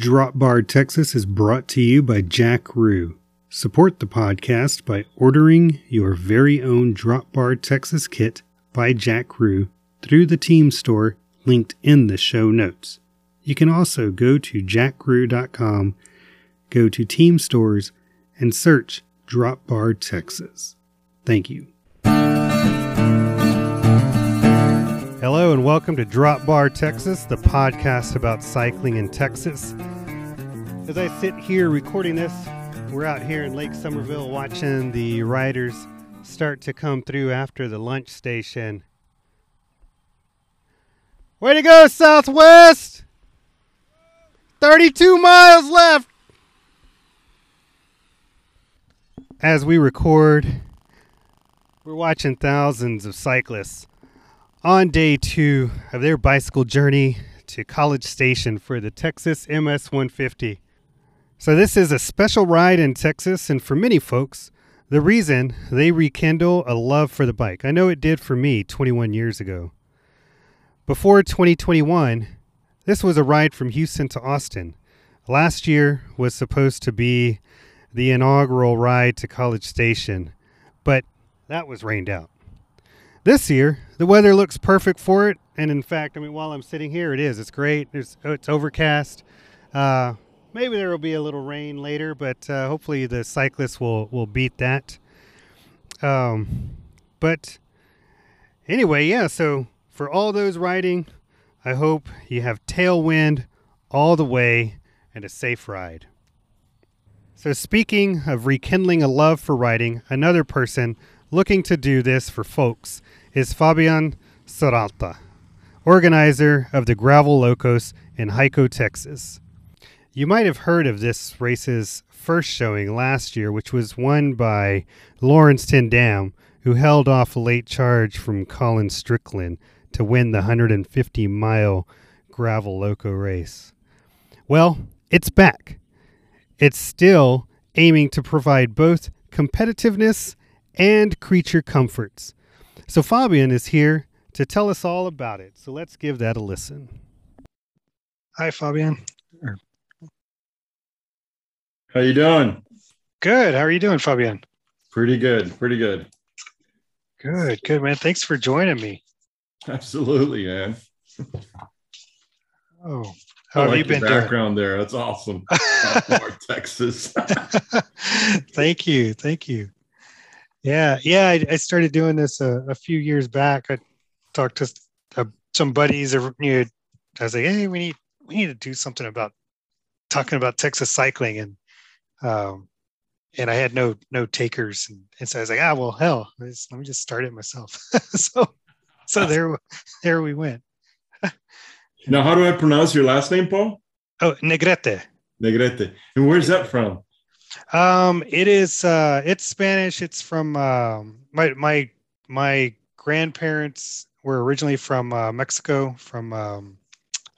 Drop Bar Texas is brought to you by Jakroo. Support the podcast by ordering your very own Drop Bar Texas kit by Jakroo through the team store linked in the show notes. You can also go to jakroo.com, go to team stores, and search Drop Bar Texas. Thank you. Hello, and welcome to Drop Bar Texas, the podcast about cycling in Texas. As I sit here recording this, we're out here in Lake Somerville watching the riders start to come through after the lunch station. Way to go, Southwest! 32 miles left! As we record, we're watching thousands of cyclists on day two of their bicycle journey to College Station for the Texas MS 150. So, this is a special ride in Texas, and for many folks, the reason they rekindle a love for the bike. I know it did for me 21 years ago. Before 2021, this was a ride from Houston to Austin. Last year was supposed to be the inaugural ride to College Station, but that was rained out. This year, the weather looks perfect for it, and in fact, I mean, while I'm sitting here, it is. It's great. It's, it's overcast. Uh, maybe there will be a little rain later, but uh, hopefully the cyclists will will beat that. Um, but anyway, yeah. So for all those riding, I hope you have tailwind all the way and a safe ride. So speaking of rekindling a love for riding, another person looking to do this for folks is Fabian Serralta, organizer of the Gravel Locos in Hico, Texas. You might have heard of this race's first showing last year, which was won by Laurens ten Dam, who held off a late charge from Colin Strickland to win the 150 mile Gravel Loco race. Well, it's back. It's still aiming to provide both competitiveness and creature comforts. So Fabian is here to tell us all about it. So let's give that a listen. Hi, Fabian. How you doing? Good. How are you doing, Fabian? Pretty good. Pretty good. Good. Good, man. Thanks for joining me. Absolutely, man. Oh, how have like you been background doing? there? That's awesome. Texas. Thank you. Thank you. Yeah, yeah. I, I started doing this a, a, few years back. I talked to uh, some buddies. You know, I was like, "Hey, we need we need to do something about talking about Texas cycling," and um, and I had no no takers, and, and so I was like, "Ah, well, hell, let me just start it myself." so so there there we went. now, how do I pronounce your last name, Paul? Oh, Negrete. Negrete. And where's that from? Um, it is uh it's Spanish. It's from um my my my grandparents were originally from uh, Mexico, from um,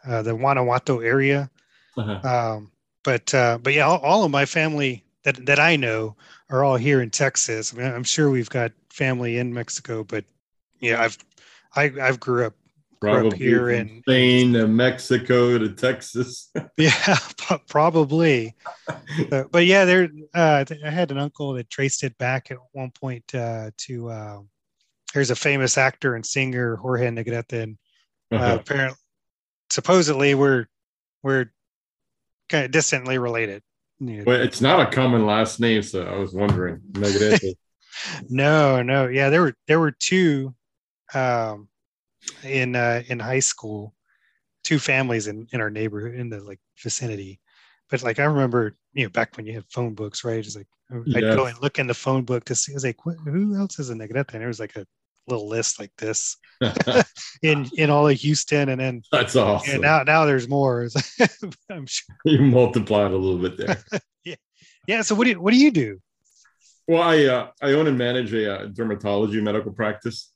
uh, the Guanajuato area. Uh-huh. Um, but uh, but yeah, all, all, of my family that that I know are all here in Texas. I mean, I'm sure we've got family in Mexico, but yeah, I've I I've grew up Probably up here in Spain to Mexico to Texas. yeah, probably. but, but, yeah, there. Uh, I had an uncle that traced it back at one point uh, to. Uh, there's a famous actor and singer Jorge Negrete, and uh, uh-huh. apparently, supposedly, we're we're kind of distantly related. But it's not a common last name, so I was wondering. No, no, yeah, there were there were two. Um, in uh, in high school, two families in, in our neighborhood in the like vicinity. But like I remember, you know, back when you had phone books, right? It's like I'd go and look in the phone book to see. I was like, what, who else is a Negrete? And there was like a little list like this in in all of Houston, and then that's awesome. And now now there's more. I'm sure you multiplied a little bit there. yeah, yeah. So what do you, what do you do? Well, I uh, I own and manage a uh, dermatology medical practice.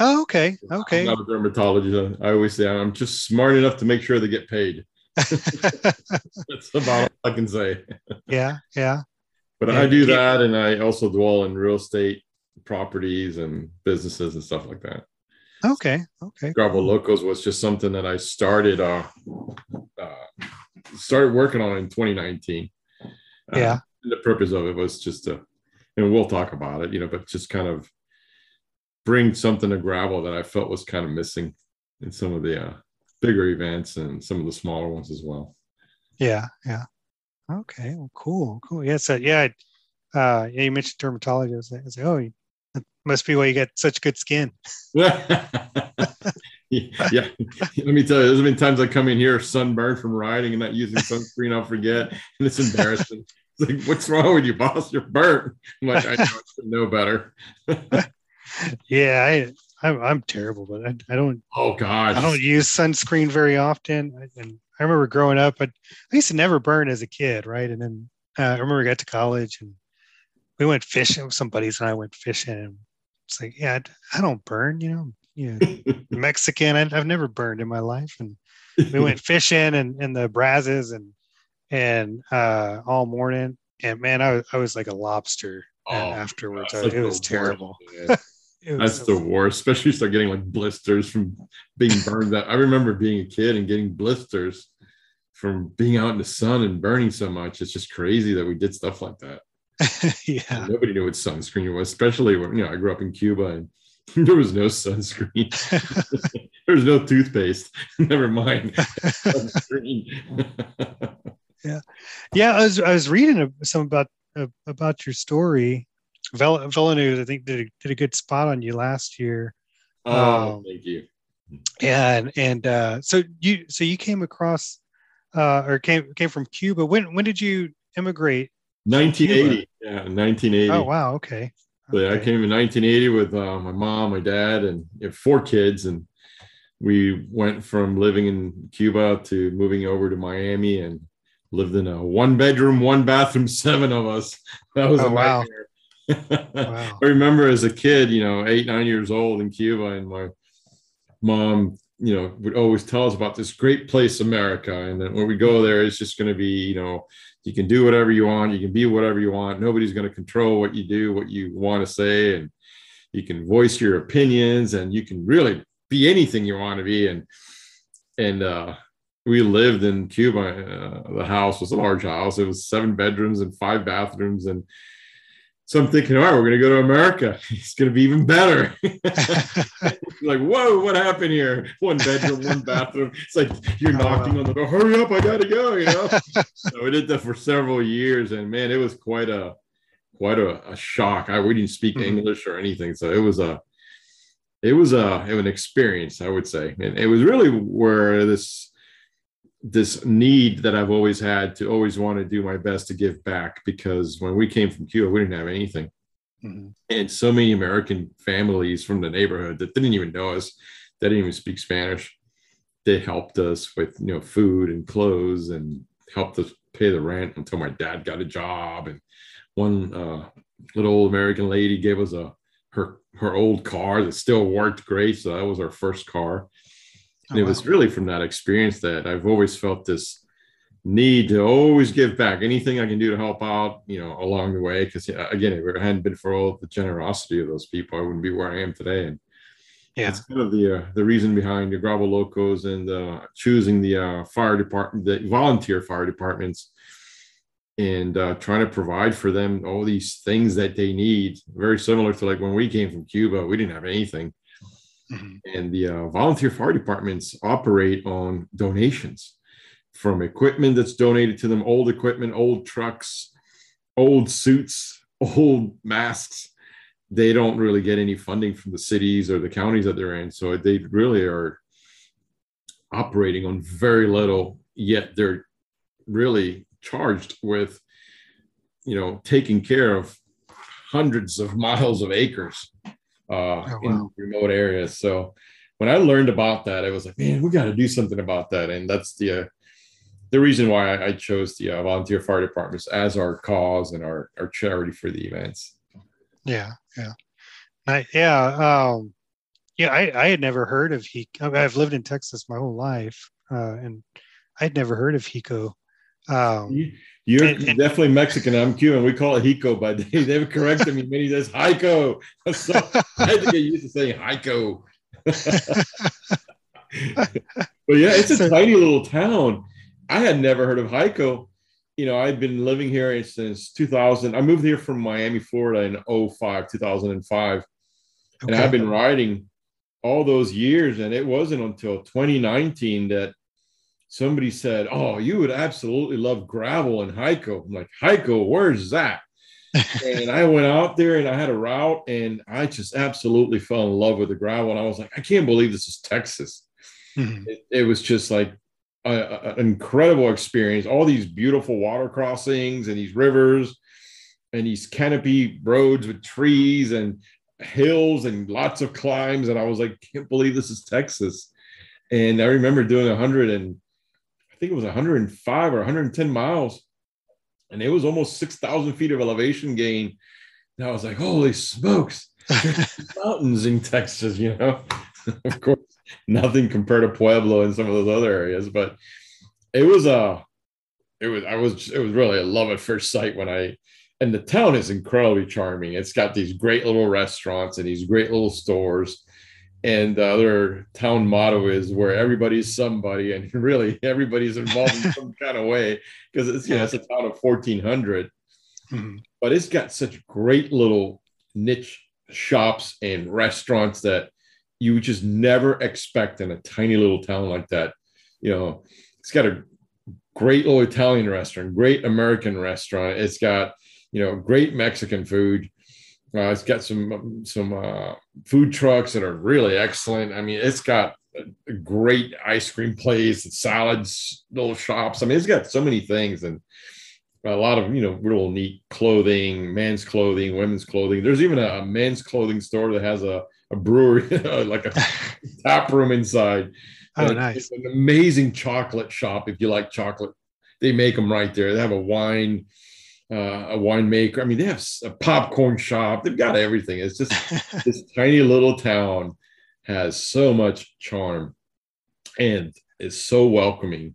Oh, okay. Okay. I'm not a dermatologist. I always say I'm just smart enough to make sure they get paid. That's about all I can say. yeah. Yeah. But yeah, I do that, and I also dwell in real estate properties and businesses and stuff like that. Okay. Okay. Gravel Locos was just something that I started uh, uh, started working on in 2019. Uh, Yeah. the purpose of it was just to, and we'll talk about it, you know, but just kind of bring something to gravel that I felt was kind of missing in some of the uh, bigger events and some of the smaller ones as well. Yeah, yeah. Okay, well, cool, cool. Yeah, so yeah, I- uh, yeah. You mentioned dermatology. I was like, I was like, oh, you- must be why you got such good skin. yeah. yeah. Let me tell you, there's been times I come in here sunburned from riding and not using sunscreen, I'll forget. And it's embarrassing. It's like, what's wrong with you, boss? You're burnt. I'm like, I know, I know better. Yeah, I, I'm, I'm terrible, but I, I don't, Oh God, I don't use sunscreen very often. I- And I remember growing up, but I used to never burn as a kid, right? And then uh, I remember I got to college and we went fishing with some buddies, and I went fishing, and it's like, yeah, I don't burn, you know, you know, Mexican. I, I've never burned in my life, and we went fishing and in the Brazos and and uh, all morning. And man, I was I was like a lobster Oh, afterwards. It was terrible. That's the worst, especially you start getting like blisters from being burned. That I remember being a kid and getting blisters from being out in the sun and burning so much. It's just crazy that we did stuff like that. yeah. Nobody knew what sunscreen was, especially when you know I grew up in Cuba and there was no sunscreen. there was no toothpaste. Never mind sunscreen. yeah, Yeah. I was I was reading some about uh, about your story. Vel- VeloNews, I think, did a, did a good spot on you last year. oh, Um, thank you. And and uh, so you so you came across uh, or came came from Cuba. When when did you immigrate? 1980. Yeah, 1980. Oh wow, okay. So, yeah, I came in 1980 with uh, my mom, my dad, and four kids, and we went from living in Cuba to moving over to Miami and lived in a one bedroom, one bathroom, seven of us. That was Oh, a wow. nightmare. Wow. I remember as a kid, you know, eight, nine years old in Cuba, and my mom, you know, would always tell us about this great place, America. And then when we go there, it's just going to be, you know, you can do whatever you want, you can be whatever you want. Nobody's going to control what you do, what you want to say, and you can voice your opinions, and you can really be anything you want to be. And and uh, we lived in Cuba. Uh, the house was a large house. It was seven bedrooms and five bathrooms, and so I'm thinking, all right, we're going to go to America. It's going to be even better. like, whoa, what happened here? One bedroom, one bathroom. It's like you're knocking on the door. Hurry up, I got to go. You know. so we did that for several years, and man, it was quite a quite a, a shock. I we didn't speak Mhm. English or anything, so it was a it was a it was an experience, I would say, and it was really where this this need that I've always had to always want to do my best to give back because when we came from Cuba, we didn't have anything Mhm. and so many American families from the neighborhood that didn't even know us, that didn't even speak Spanish. They helped us with you know food and clothes and helped us pay the rent until my dad got a job. And one uh, little old American lady gave us a her her old car that still worked great. So that was our first car. And Oh, it was wow. really from that experience that I've always felt this need to always give back anything I can do to help out, you know, along the way. Because again, if it hadn't been for all the generosity of those people, I wouldn't be where I am today. And yeah. it's kind of the uh, the reason behind the Gravel Locos and uh, choosing the uh, fire department, the volunteer fire departments, and uh, trying to provide for them all these things that they need. Very similar to like when we came from Cuba, we didn't have anything Mhm. and the uh, volunteer fire departments operate on donations from equipment that's donated to them old equipment old trucks old suits old masks they don't really get any funding from the cities or the counties that they're in so they really are operating on very little yet they're really charged with you know taking care of hundreds of miles of acres uh, Oh, in remote areas. So when I learned about that, I was like, man, we got to do something about that. And that's the uh, the reason why I, I chose the uh, volunteer fire departments as our cause and our our charity for the events. Yeah, yeah, I, yeah, um, yeah. I, I had never heard of he. I mean, I've lived in Texas my whole life, uh, and I'd never heard of Hico. Um, You- You're And- and- definitely Mexican. I'm Cuban. We call it Hico, but they, they've corrected me many times. Hico. So I had to get used to saying Hico. but yeah, it's a So- tiny little town. I had never heard of Hico. You know, I've been living here since 2000. I moved here from Miami, Florida in 05, 2005. Okay. And I've been riding all those years. And it wasn't until 2019 that somebody said, Oh, you would absolutely love gravel and Hico. I'm like, Hico, where's that? and I went out there and I had a route and I just absolutely fell in love with the gravel. And I was like, I can't believe this is Texas. Mm-hmm. It, it, was just like a, a, an incredible experience. All these beautiful water crossings and these rivers and these canopy roads with trees and hills and lots of climbs. And I was like, can't believe this is Texas. And I remember doing a hundred and I think it was 105 or 110 miles and it was almost 6,000 feet of elevation gain. And I was like, holy smokes, mountains in Texas, you know? of course, nothing compared to Pueblo and some of those other areas, but it was a, uh, it was, I was, it was really a love at first sight when I, and the town is incredibly charming. It's got these great little restaurants and these great little stores and the other town motto is where everybody's somebody and really everybody's involved in some kind of way because it's you know it's a town of 1400 mm-hmm. but it's got such great little niche shops and restaurants that you just never expect in a tiny little town like that. You know it's got a great little italian restaurant great american restaurant. It's got you know great mexican food uh, it's got some some uh, food trucks that are really excellent. I mean, it's got a, great ice cream place, salads, little shops. I mean, it's got so many things and a lot of you know real neat clothing, men's clothing, women's clothing. There's even a, a men's clothing store that has a, a brewery, like a tap room inside. Oh, and nice! It's an amazing chocolate shop if you like chocolate. They make them right there. They have a wine uh, a winemaker. I mean, they have a popcorn shop. They've got everything. It's just this tiny little town has so much charm and is so welcoming.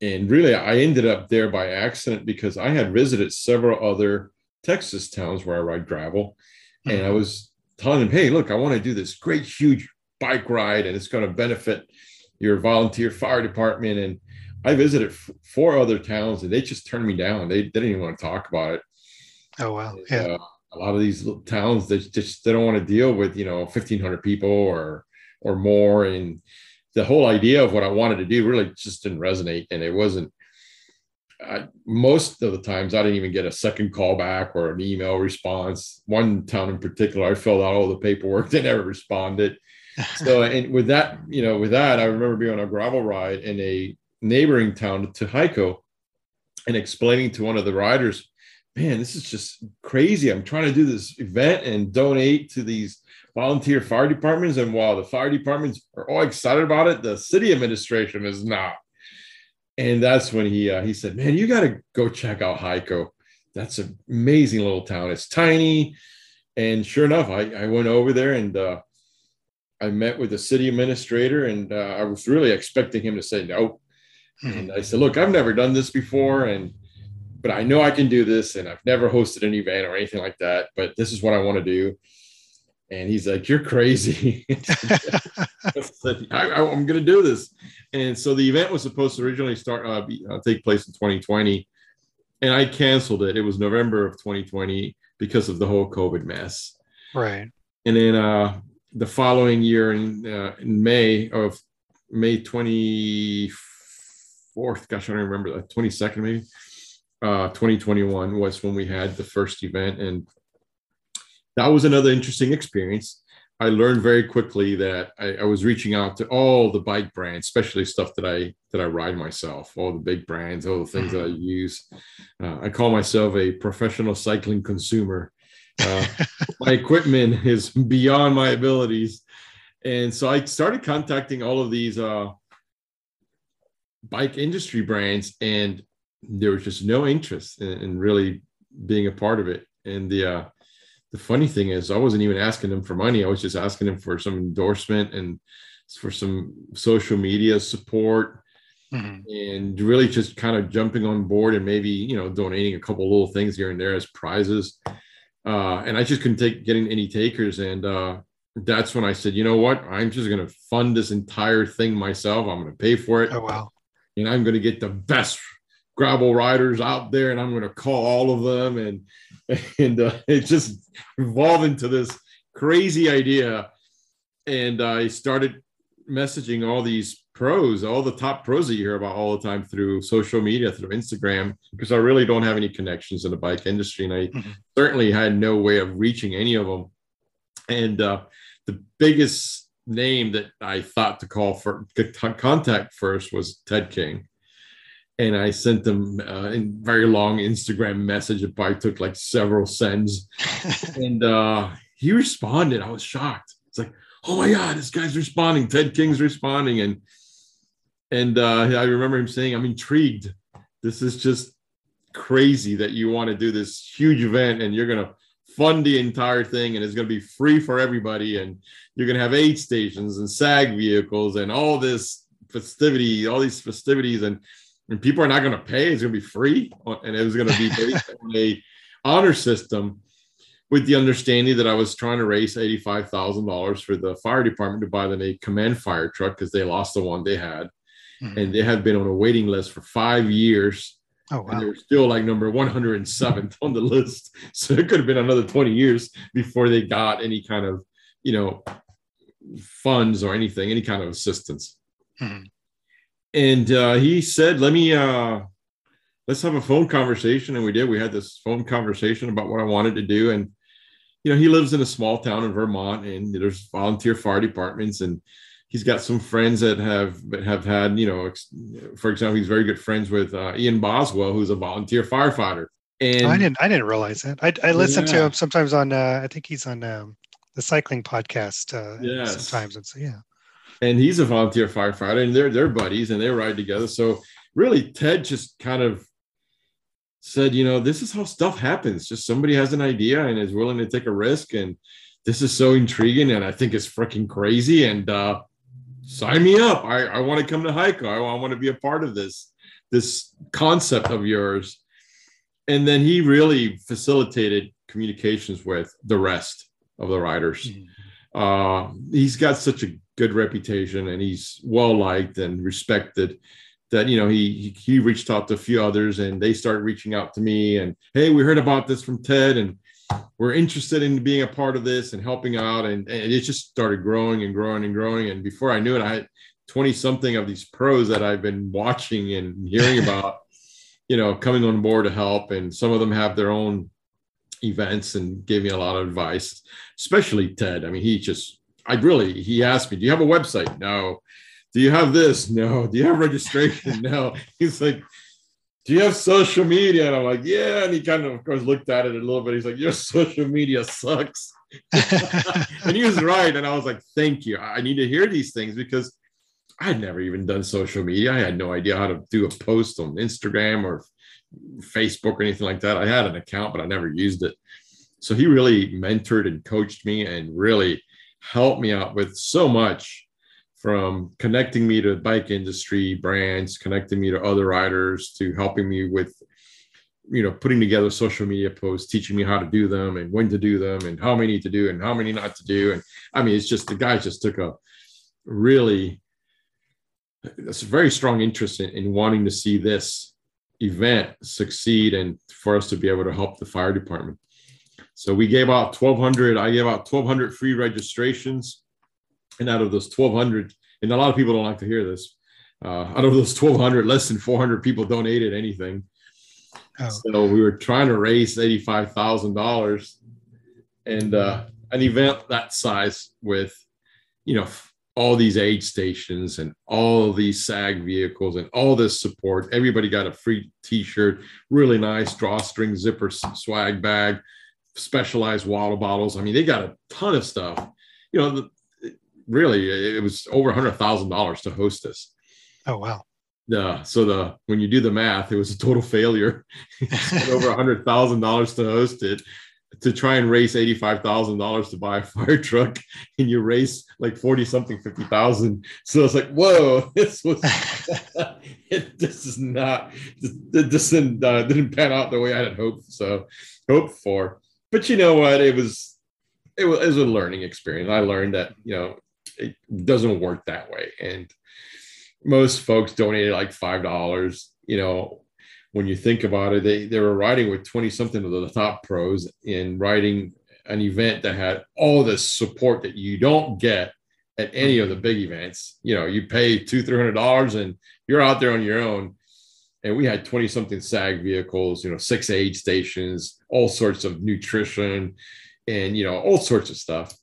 And really, I ended up there by accident because I had visited several other Texas towns where I ride gravel. And I mm-hmm. was telling them, hey, look, I want to do this great, huge bike ride, and it's going to benefit your volunteer fire department. And I visited f- four other towns and they just turned me down. They, they didn't even want to talk about it. Oh wow! Yeah. Uh, a lot of these towns they just they don't want to deal with you know 1500 people or or more and the whole idea of what i wanted to do really just didn't resonate and it wasn't I, most of the times i didn't even get a second call back or an email response one town in particular i filled out all the paperwork they never responded so and with that you know with that i remember being on a gravel ride in a neighboring town to Hico and explaining to one of the riders, man, this is just crazy. I'm trying to do this event and donate to these volunteer fire departments. And while the fire departments are all excited about it, the city administration is not. And that's when he uh, he said, "Man, you got to go check out Hico. That's an amazing little town. It's tiny." And sure enough, I, I went over there and uh, I met with the city administrator, and uh, I was really expecting him to say, "No, and I said, look, I've never done this before. And, but I know I can do this. And I've never hosted an event or anything like that. But this is what I want to do. And he's like, you're crazy. I, am going to do this. And so the event was supposed to originally start, uh, be, uh, take place in 2020. And I canceled it. It was November of 2020 because of the whole COVID mess. Right. And then uh, the following year in, uh, in May of May 24th, 4th, gosh, I don't remember, the 22nd maybe, uh, 2021 was when we had the first event. And that was another interesting experience. I learned very quickly that I, I, was reaching out to all the bike brands, especially stuff that I that I ride myself, all the big brands, all the things that I mm-hmm. use. Uh, I call myself a professional cycling consumer. Uh, my equipment is beyond my abilities, and so I started contacting all of these uh, bike industry brands, and there was just no interest in, in really being a part of it. And the uh, the funny thing is, I wasn't even asking them for money. I was just asking them for some endorsement and for some social media support. Mm-hmm. and really just kind of jumping on board and maybe you know donating a couple little things here and there as prizes uh, and i just couldn't take getting any takers and uh, that's when i said you know what i'm just going to fund this entire thing myself i'm going to pay for it oh wow and I'm going to get the best gravel riders out there, and I'm going to call all of them, and and uh, it just evolved into this crazy idea. And I started messaging all these pros, all the top pros that you hear about all the time through social media, through Instagram, because I really don't have any connections in the bike industry. And I mm-hmm. certainly had no way of reaching any of them. And uh, the biggest name that I thought to call for contact first was Ted King. And I sent them uh, a very long Instagram message. It probably took like several sends. and uh, he responded. I was shocked. It's like, oh my God, this guy's responding. Ted King's responding. And and uh, I remember him saying, I'm intrigued. This is just crazy that you want to do this huge event and you're going to fund the entire thing and it's going to be free for everybody. And you're going to have aid stations and SAG vehicles and all this festivity, all these festivities. And, and people are not going to pay. It's going to be free. And it was going to be based on a honor system with the understanding that I was trying to raise $85,000 for the fire department to buy them a command fire truck because they lost the one they had mm-hmm. and they had been on a waiting list for five years. Oh, wow. And they're still like number 107th on the list. So it could have been another 20 years before they got any kind of, you know, funds or anything, any kind of assistance. Mm-hmm. And uh, he said, let me, uh, let's have a phone conversation. And we did. We had this phone conversation about what I wanted to do. And, you know, he lives in a small town in Vermont and there's volunteer fire departments. And he's got some friends that have have had you know for example he's very good friends with uh, ian boswell who's a volunteer firefighter. And i didn't i didn't realize that. I, I listen yeah. to him sometimes on uh, i think he's on um, the cycling podcast uh yes. sometimes. And so yeah. And he's a volunteer firefighter and they're they're buddies and they ride together. So really ted just kind of said you know this is how stuff happens. Just somebody has an idea and is willing to take a risk and this is so intriguing and i think it's freaking crazy. And uh sign me up. I, I want to come to Hico. I, I want to be a part of this, this concept of yours. And then he really facilitated communications with the rest of the riders. Mm-hmm. Uh, he's got such a good reputation and he's well liked and respected that you know he he reached out to a few others and they started reaching out to me and hey we heard about this from ted and we're interested in being a part of this and helping out. And, and it just started growing and growing and growing. And before I knew it, I had 20 something of these pros that I've been watching and hearing about, you know, coming on board to help. And some of them have their own events and gave me a lot of advice, especially Ted. I mean, he just, I really, he asked me, do you have a website? No. Do you have this? No. Do you have registration? no. He's like, do you have social media? And I'm like, yeah. And he kind of, of course, looked at it a little bit. He's like, your social media sucks. and he was right. And I was like, thank you. I need to hear these things because I had never even done social media. I had no idea how to do a post on Instagram or Facebook or anything like that. I had an account, but I never used it. So he really mentored and coached me and really helped me out with so much from connecting me to bike industry brands, connecting me to other riders, to helping me with, you know, putting together social media posts, teaching me how to do them and when to do them and how many to do and how many not to do. And I mean, it's just the guy just took a really, that's a very strong interest in, in wanting to see this event succeed and for us to be able to help the fire department. So we gave out 1,200, I gave out 1,200 free registrations and out of those 1,200, and a lot of people don't like to hear this, uh, out of those 1,200, less than 400 people donated anything. Oh. So we were trying to raise $85,000 and uh, an event that size with, you know, all these aid stations and all these SAG vehicles and all this support. Everybody got a free T-shirt, really nice drawstring zipper swag bag, specialized water bottles. I mean, they got a ton of stuff. You know, the, really it was over a hundred thousand dollars to host this. Oh wow. Yeah. So the when you do the math, it was a total failure. over a hundred thousand dollars to host it, to try and raise eighty-five thousand dollars to buy a fire truck, and you raise like forty something, fifty thousand. So it's like, whoa, this was it, this is not this didn't uh, didn't pan out the way I had hoped. So hoped for. But you know what? It was it was, it was a learning experience. I learned that you know it doesn't work that way. And most folks donated like five dollars. You know, when you think about it, they they were riding with twenty something of the top pros in riding an event that had all the support that you don't get at any of the big events. You know, you pay two three hundred dollars and you're out there on your own. And we had 20 something SAG vehicles, you know, six aid stations, all sorts of nutrition and, you know, all sorts of stuff.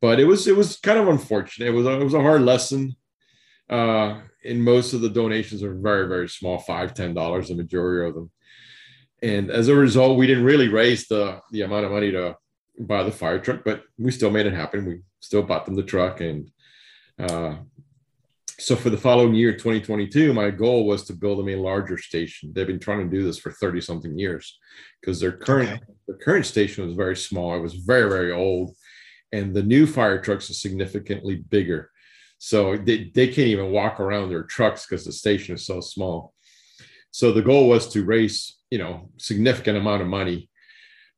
But it was, it was kind of unfortunate. It was, a, it was a hard lesson. Uh, and most of the donations are very, very small, five, ten dollars, the majority of them. And as a result, we didn't really raise the, the amount of money to buy the fire truck, but we still made it happen. We still bought them the truck and uh, so for the following year 2022 my goal was to build them a larger station they've been trying to do this for 30 something years because their current okay. the current station was very small it was very very old and the new fire trucks are significantly bigger so they, they can't even walk around their trucks because the station is so small so the goal was to raise you know significant amount of money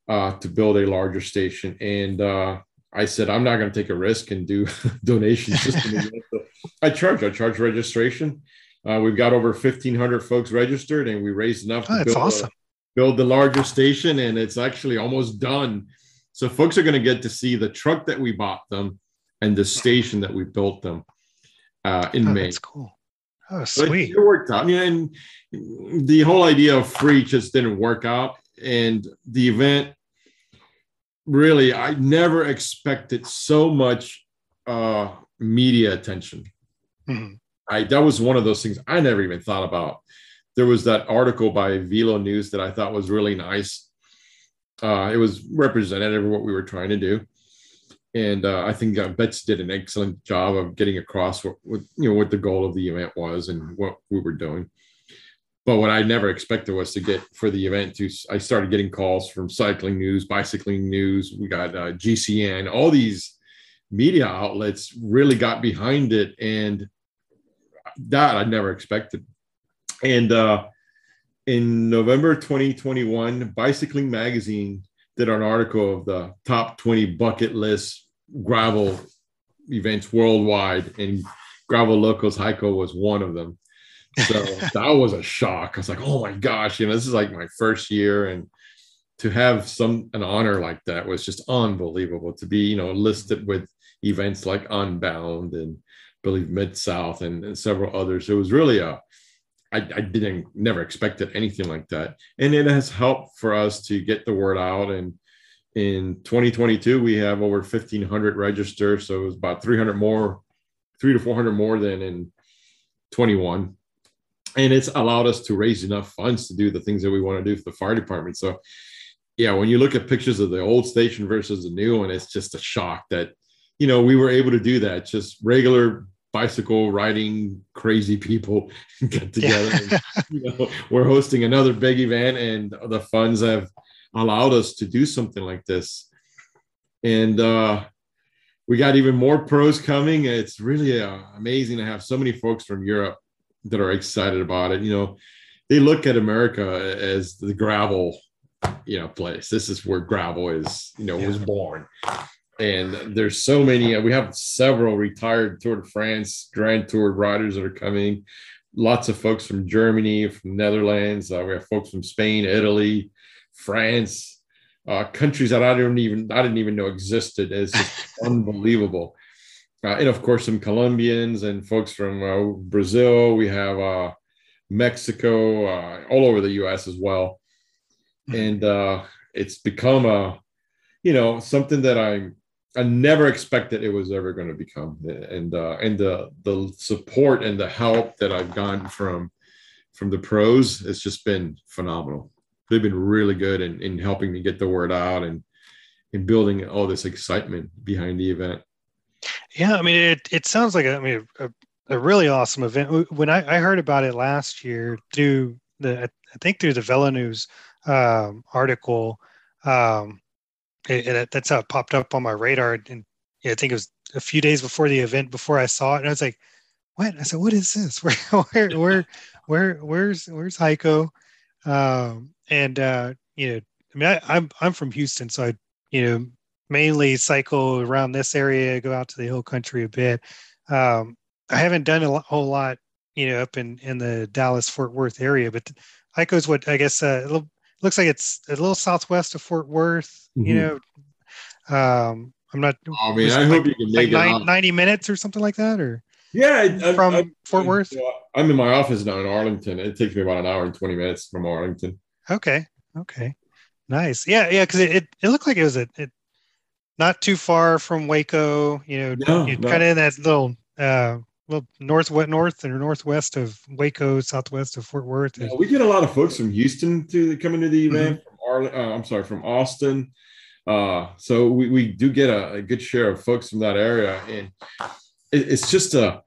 uh, to build a larger station and uh, I said, I'm not going to take a risk and do donation system. I charge, I charge registration. Uh, we've got over 1,500 folks registered and we raised enough oh, to build, awesome. a, build the larger station and it's actually almost done. So folks are going to get to see the truck that we bought them and the station that we built them uh, in oh, May. That's cool. Oh, sweet. It worked out. And the whole idea of free just didn't work out. And the event really, I never expected so much uh, media attention. Mm-hmm. I that was one of those things I never even thought about. There was that article by Velo News that I thought was really nice. Uh, it was representative of what we were trying to do, and uh, I think uh, Betsy did an excellent job of getting across what, what you know what the goal of the event was and what we were doing. But what I never expected was to get for the event to, I started getting calls from cycling news, bicycling news. We got uh, GCN, all these media outlets really got behind it. And that I never expected. And uh, in November 2021, Bicycling Magazine did an article of the top 20 bucket list gravel events worldwide, and Gravel Locos Hico was one of them. So that was a shock. I was like, oh my gosh, you know, this is like my first year. And to have some an honor like that was just unbelievable to be, you know, listed with events like Unbound and I believe Mid South and, and, several others. It was really a I, I didn't never expected anything like that. And it has helped for us to get the word out. And in 2022, we have over 1,500 registered. So it was about 300 more, three to 400 more than in 21 and it's allowed us to raise enough funds to do the things that we want to do for the fire department. So, yeah, when you look at pictures of the old station versus the new one, it's just a shock that you know we were able to do that. Just regular bicycle riding crazy people get together. Yeah. and, you know, we're hosting another big event, and the funds have allowed us to do something like this. And uh, we got even more pros coming. It's really uh, amazing to have so many folks from Europe that are excited about it. You know, they look at America as the gravel, you know, place. This is where gravel is, you know, yeah. was born. And there's so many. We have several retired Tour de France Grand Tour riders that are coming. Lots of folks from Germany, from Netherlands. Uh, we have folks from Spain, Italy, France, uh, countries that I don't even I didn't even know existed. It's just unbelievable uh, and of course some Colombians and folks from uh, Brazil. We have uh, Mexico, uh, all over the U.S. as well, mm-hmm. and uh, it's become a, you know, something that I I never expected it was ever going to become, and uh, and the the support and the help that I've gotten from from the pros has just been phenomenal. They've been really good in, in helping me get the word out and in building all this excitement behind the event. Yeah, I mean, it it sounds like a, I mean a, a really awesome event. When I, I heard about it last year through the I think through the VeloNews um, article, um, it, it, that's how it popped up on my radar. And yeah, I think it was a few days before the event before I saw it, and I was like, "What?" I said, "What is this? Where where where where where's where's Hico?" Um, and uh, you know, I mean, I, I'm I'm from Houston, so I you know mainly cycle around this area, go out to the hill country a bit. Um, I haven't done a whole lot, you know, up in in the Dallas Fort Worth area, but Hico's what I guess uh, it looks like it's a little southwest of Fort Worth. Mm-hmm. You know, um, I'm not. I mean, I hope you can make like it 90 minutes or something like that, or yeah, I, from I, Fort Worth. I'm in my office now in Arlington. It takes me about an hour and 20 minutes from Arlington. Okay. Okay. Nice. Yeah. Yeah. Cause it, it, it looked like it was a, it, not too far from Waco, you know, no, no. kind of in that little, uh, little north, north or northwest of Waco, southwest of Fort Worth. Yeah, we get a lot of folks from Houston to coming to the event. Mm-hmm. From Arle- uh, I'm sorry, from Austin. Uh, so we, we do get a, a, good share of folks from that area, and it, it's just a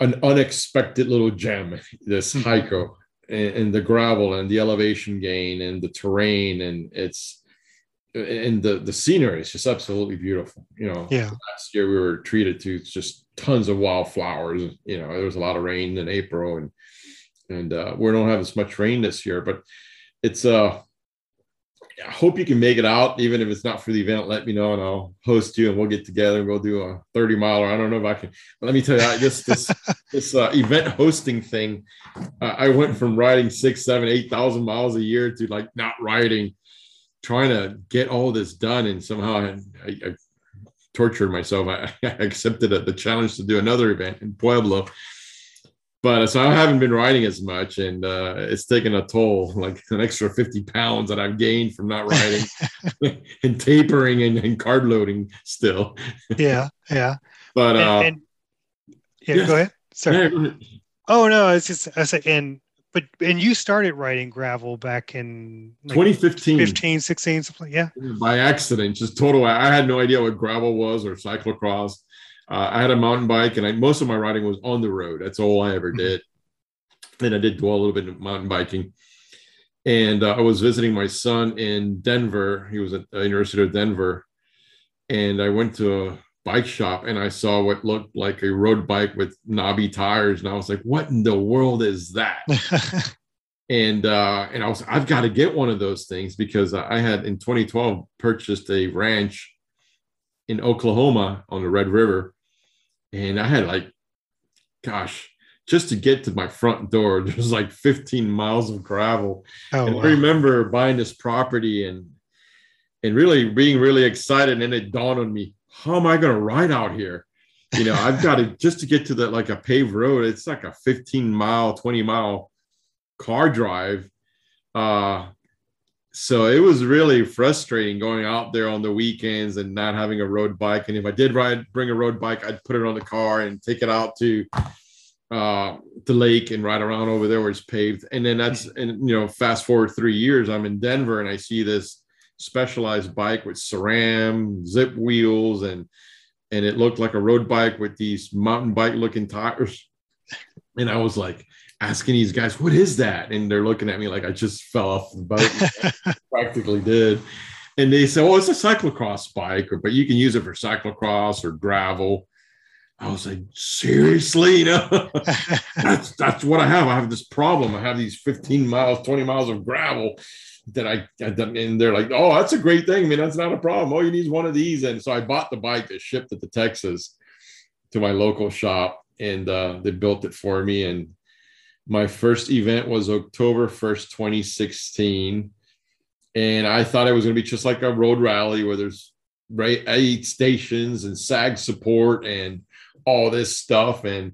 an unexpected little gem. This mm-hmm. And, and, the gravel and the elevation gain and the terrain, and it's and the the scenery is just absolutely beautiful. You know, yeah. Last year we were treated to just tons of wildflowers. You know, there was a lot of rain in April, and and uh, we don't have as much rain this year, but it's uh I hope you can make it out, even if it's not for the event. Let me know, and I'll host you, and we'll get together and we'll do a thirty miler. I don't know if I can. Let me tell you, this this this uh, event hosting thing. Uh, I went from riding six, seven, eight thousand miles a year to like not riding, trying to get all this done, and somehow I, I, I tortured myself. I, I accepted the challenge to do another event in Pueblo but so I haven't been riding as much, and uh, it's taken a toll, like an extra fifty pounds that I've gained from not riding and tapering and, and, carb loading still. yeah, yeah. But uh, and, and, yeah, go ahead. Sorry. Yeah, Oh no, it's just I said and but and you started riding gravel back in like 2015 15 16 something yeah by accident just total i had no idea what gravel was or cyclocross uh, I had a mountain bike, and I, most of my riding was on the road. That's all I ever mm-hmm. did. And I did do a little bit of mountain biking. And uh, I was visiting my son in Denver. He was at the University of Denver, and I went to a bike shop and I saw what looked like a road bike with knobby tires, and I was like, "What in the world is that?" and uh, and I was, I've got to get one of those things because I had in 2012 purchased a ranch in Oklahoma on the Red River and I had like, gosh, just to get to my front door, there's like 15 miles of gravel. Oh, and wow. I remember buying this property and and really being really excited. And it dawned on me, how am I going to ride out here? You know, I've got to just to get to the like a paved road. It's like a 15 mile, 20 mile car drive. Uh, so it was really frustrating going out there on the weekends and not having a road bike. And if I did ride, bring a road bike, I'd put it on the car and take it out to uh, the lake and ride around over there where it's paved. And then that's, and you know, fast forward three years, I'm in Denver and I see this specialized bike with SRAM, Zipp wheels, and and it looked like a road bike with these mountain bike looking tires. And I was like, asking these guys, what is that? And they're looking at me like I just fell off the boat. practically did. And they said, well, it's a cyclocross bike, but you can use it for cyclocross or gravel. I was like, seriously, you know, that's that's what I have. I have this problem. I have these 15 miles, 20 miles of gravel that I, and they're like, oh, that's a great thing. I mean, that's not a problem. All you need is one of these. And so I bought the bike that shipped it to Texas to my local shop, and uh, they built it for me. And my first event was October 1st, 2016. And I thought it was going to be just like a road rally where there's right eight stations and SAG support and all this stuff. And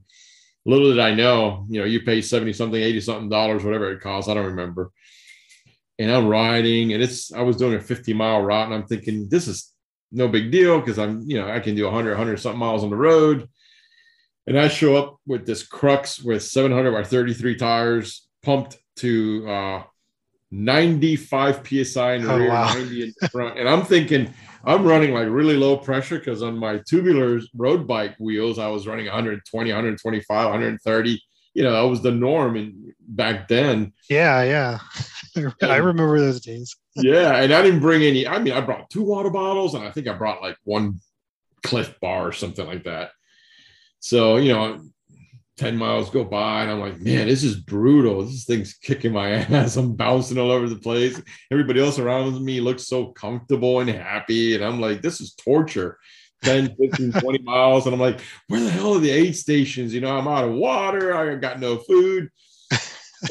little did I know, you know, you pay 70 something, 80 something dollars, whatever it costs. I don't remember. And I'm riding and it's, I was doing a 50 mile route and I'm thinking, this is no big deal because I'm, you know, I can do 100, 100 something miles on the road and I show up with this crux with 700 by 33 tires pumped to uh, 95 psi in the oh, rear, wow. 90 in the front. And I'm thinking, I'm running like really low pressure because on my tubular road bike wheels, I was running 120, 125, 130. You know, that was the norm in back then. Yeah, yeah. I remember those days. yeah. And I didn't bring any, I mean, I brought two water bottles and I think I brought like one Clif bar or something like that. So, you know, 10 miles go by and I'm like, man, this is brutal. This thing's kicking my ass. I'm bouncing all over the place. Everybody else around me looks so comfortable and happy. And I'm like, this is torture. 10, 15, 20 miles. And I'm like, where the hell are the aid stations? You know, I'm out of water. I got no food.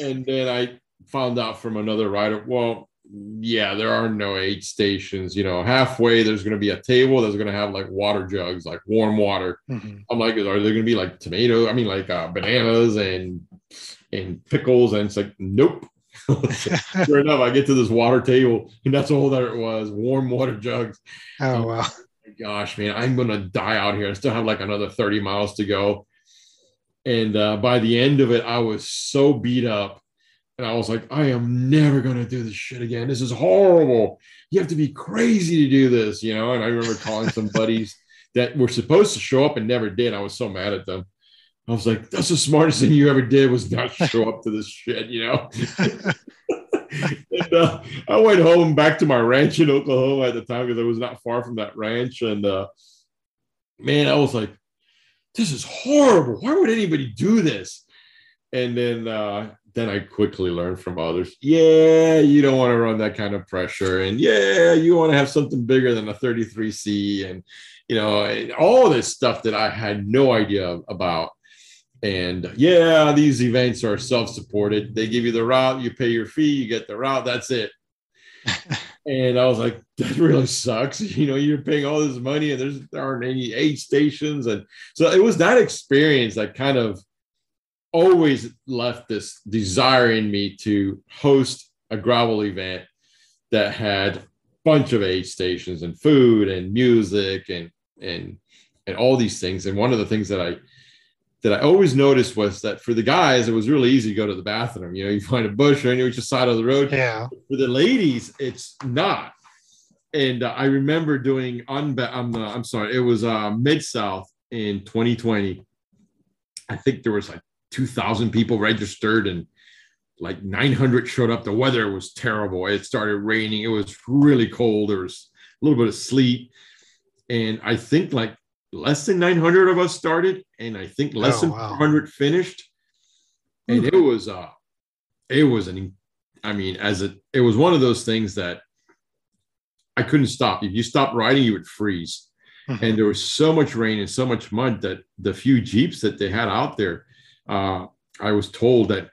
and then I found out from another rider, well, yeah, there are no aid stations. You know, halfway there's going to be a table that's going to have like water jugs, like warm water. Mm-hmm. I'm like, are there going to be like tomato? I mean, like uh, bananas and and pickles? And it's like, nope. sure enough, I get to this water table, and that's all there it was: warm water jugs. Oh wow! gosh, man, I'm gonna die out here. I still have like another 30 miles to go. And uh, by the end of it, I was so beat up. And I was like, I am never gonna do this shit again. This is horrible. You have to be crazy to do this, you know. And I remember calling some buddies that were supposed to show up and never did. I was so mad at them. I was like, that's the smartest thing you ever did was not show up to this shit, you know? and uh, I went home back to my ranch in Oklahoma at the time because I was not far from that ranch. And uh, man, I was like, this is horrible. Why would anybody do this? And then uh, then I quickly learned from others. Yeah, you don't want to run that kind of pressure, and yeah, you want to have something bigger than a 33C, and you know, and all this stuff that I had no idea about. And yeah, these events are self supported. They give you the route, you pay your fee, you get the route, that's it. and I was like, that really sucks. You know, you're paying all this money and there's there aren't any aid stations. And so it was that experience that kind of always left this desire in me to host a gravel event that had a bunch of aid stations and food and music and and and all these things. And one of the things that I that I always noticed was that for the guys, it was really easy to go to the bathroom. You know, you find a bush or anywhere just side of the road. Yeah. For the ladies, it's not. And uh, I remember doing on I'm uh, I'm sorry, it was uh, mid south in 2020. I think there was like 2,000 people registered and like 900 showed up. The weather was terrible. It started raining. It was really cold. There was a little bit of sleet, and I think like less than 900 of us started and i think less oh, than wow. 400 finished and it was uh it was an i mean as it it was one of those things that i couldn't stop if you stopped riding you would freeze mm-hmm. and there was so much rain and so much mud that the few jeeps that they had out there uh i was told that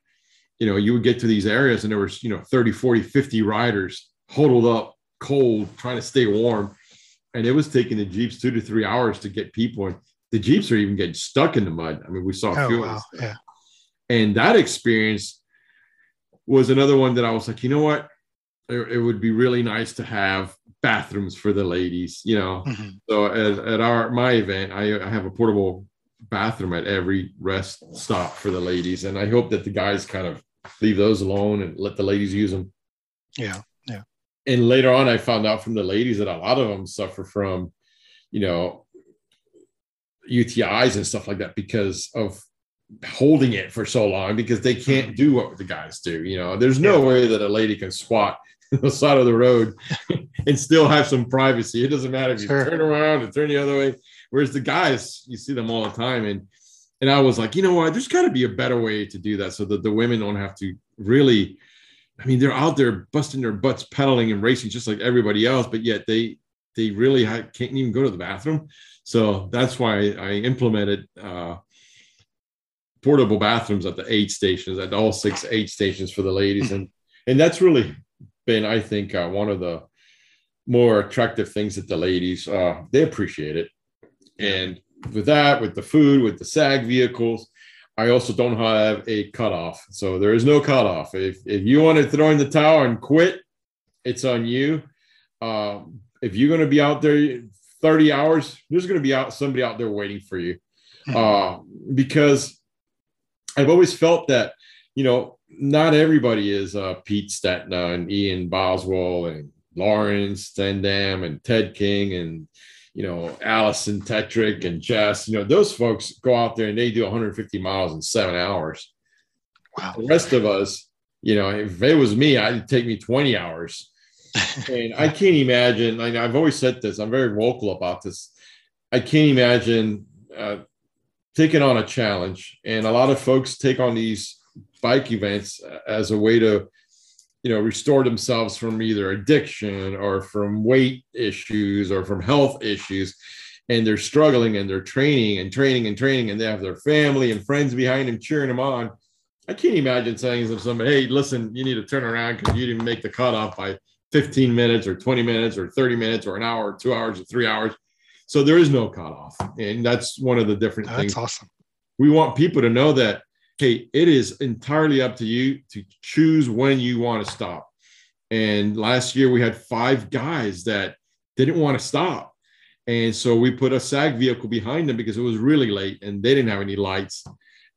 you know you would get to these areas and there was you know 30 40 50 riders huddled up cold trying to stay warm and it was taking the jeeps two to three hours to get people and the jeeps are even getting stuck in the mud i mean we saw a oh, few wow. yeah. and that experience was another one that i was like you know what it, it would be really nice to have bathrooms for the ladies you know mm-hmm. so at, at our my event I, I have a portable bathroom at every rest stop for the ladies and i hope that the guys kind of leave those alone and let the ladies use them yeah Yeah. and later on, I found out from the ladies that a lot of them suffer from, you know, UTIs and stuff like that because of holding it for so long because they can't mm-hmm. do what the guys do. You know, there's no way that a lady can squat the side of the road and still have some privacy. It doesn't matter if you sure. turn around and turn the other way. Whereas the guys, you see them all the time. And and I was like, you know what, there's got to be a better way to do that so that the women don't have to really I mean, they're out there busting their butts, pedaling and racing just like everybody else, but yet they they really ha- can't even go to the bathroom. So that's why I implemented uh, portable bathrooms at the aid stations, at all six aid stations for the ladies, and and that's really been, I think, uh, one of the more attractive things that the ladies uh, they appreciate it. And with that, with the food, with the SAG vehicles, I also don't have a cutoff. So there is no cutoff. If, if you want to throw in the towel and quit, it's on you. Uh, if you're going to be out there 30 hours, there's going to be out somebody out there waiting for you. Hmm. Uh, because I've always felt that, you know, not everybody is uh, Pete Stetina and Ian Boswell and Laurens ten Dam and Ted King and you know, Alison Tetrick and Jess, you know, those folks go out there and they do 150 miles in seven hours. Wow. The rest of us, you know, if it was me, I'd take me 20 hours. and I can't imagine, like I've always said this, I'm very vocal about this. I can't imagine uh, taking on a challenge. And a lot of folks take on these bike events as a way to you know restore themselves from either addiction or from weight issues or from health issues and they're struggling and they're training and training and training and they have their family and friends behind them cheering them on. I can't imagine saying to somebody, hey, listen, you need to turn around because you didn't make the cutoff by 15 minutes or 20 minutes or 30 minutes or an hour or two hours or three hours. So there is no cutoff. And that's one of the different That's things. awesome. We want people to know that, hey, it is entirely up to you to choose when you want to stop. And last year we had five guys that didn't want to stop. And so we put a SAG vehicle behind them because it was really late and they didn't have any lights.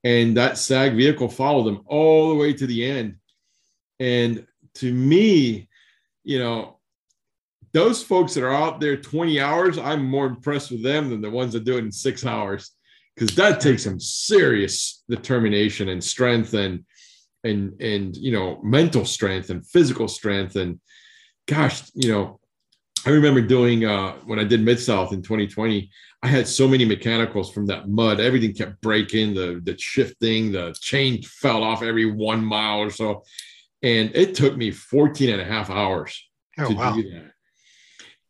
And that SAG vehicle followed them all the way to the end. And to me, you know, those folks that are out there 20 hours, I'm more impressed with them than the ones that do it in six hours because that takes some serious determination and strength and and and you know mental strength and physical strength and gosh you know i remember doing uh when i did mid south in 2020 i had so many mechanicals from that mud everything kept breaking the the shifting the chain fell off every one mile or so and it took me 14 and a half hours Oh to wow. do that.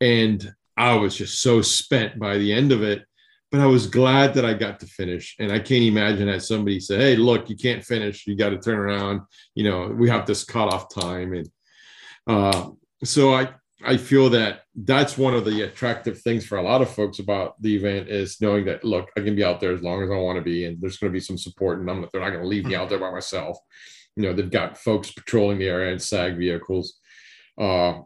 And I was just so spent by the end of it. But I was glad that I got to finish. And I can't imagine that somebody said, Hey, look, you can't finish. You got to turn around. You know, we have this cutoff time. And uh, so I, I feel that that's one of the attractive things for a lot of folks about the event is knowing that, look, I can be out there as long as I want to be, and there's going to be some support, and I'm not, they're not going to leave me out there by myself. You know, they've got folks patrolling the area and SAG vehicles. Uh,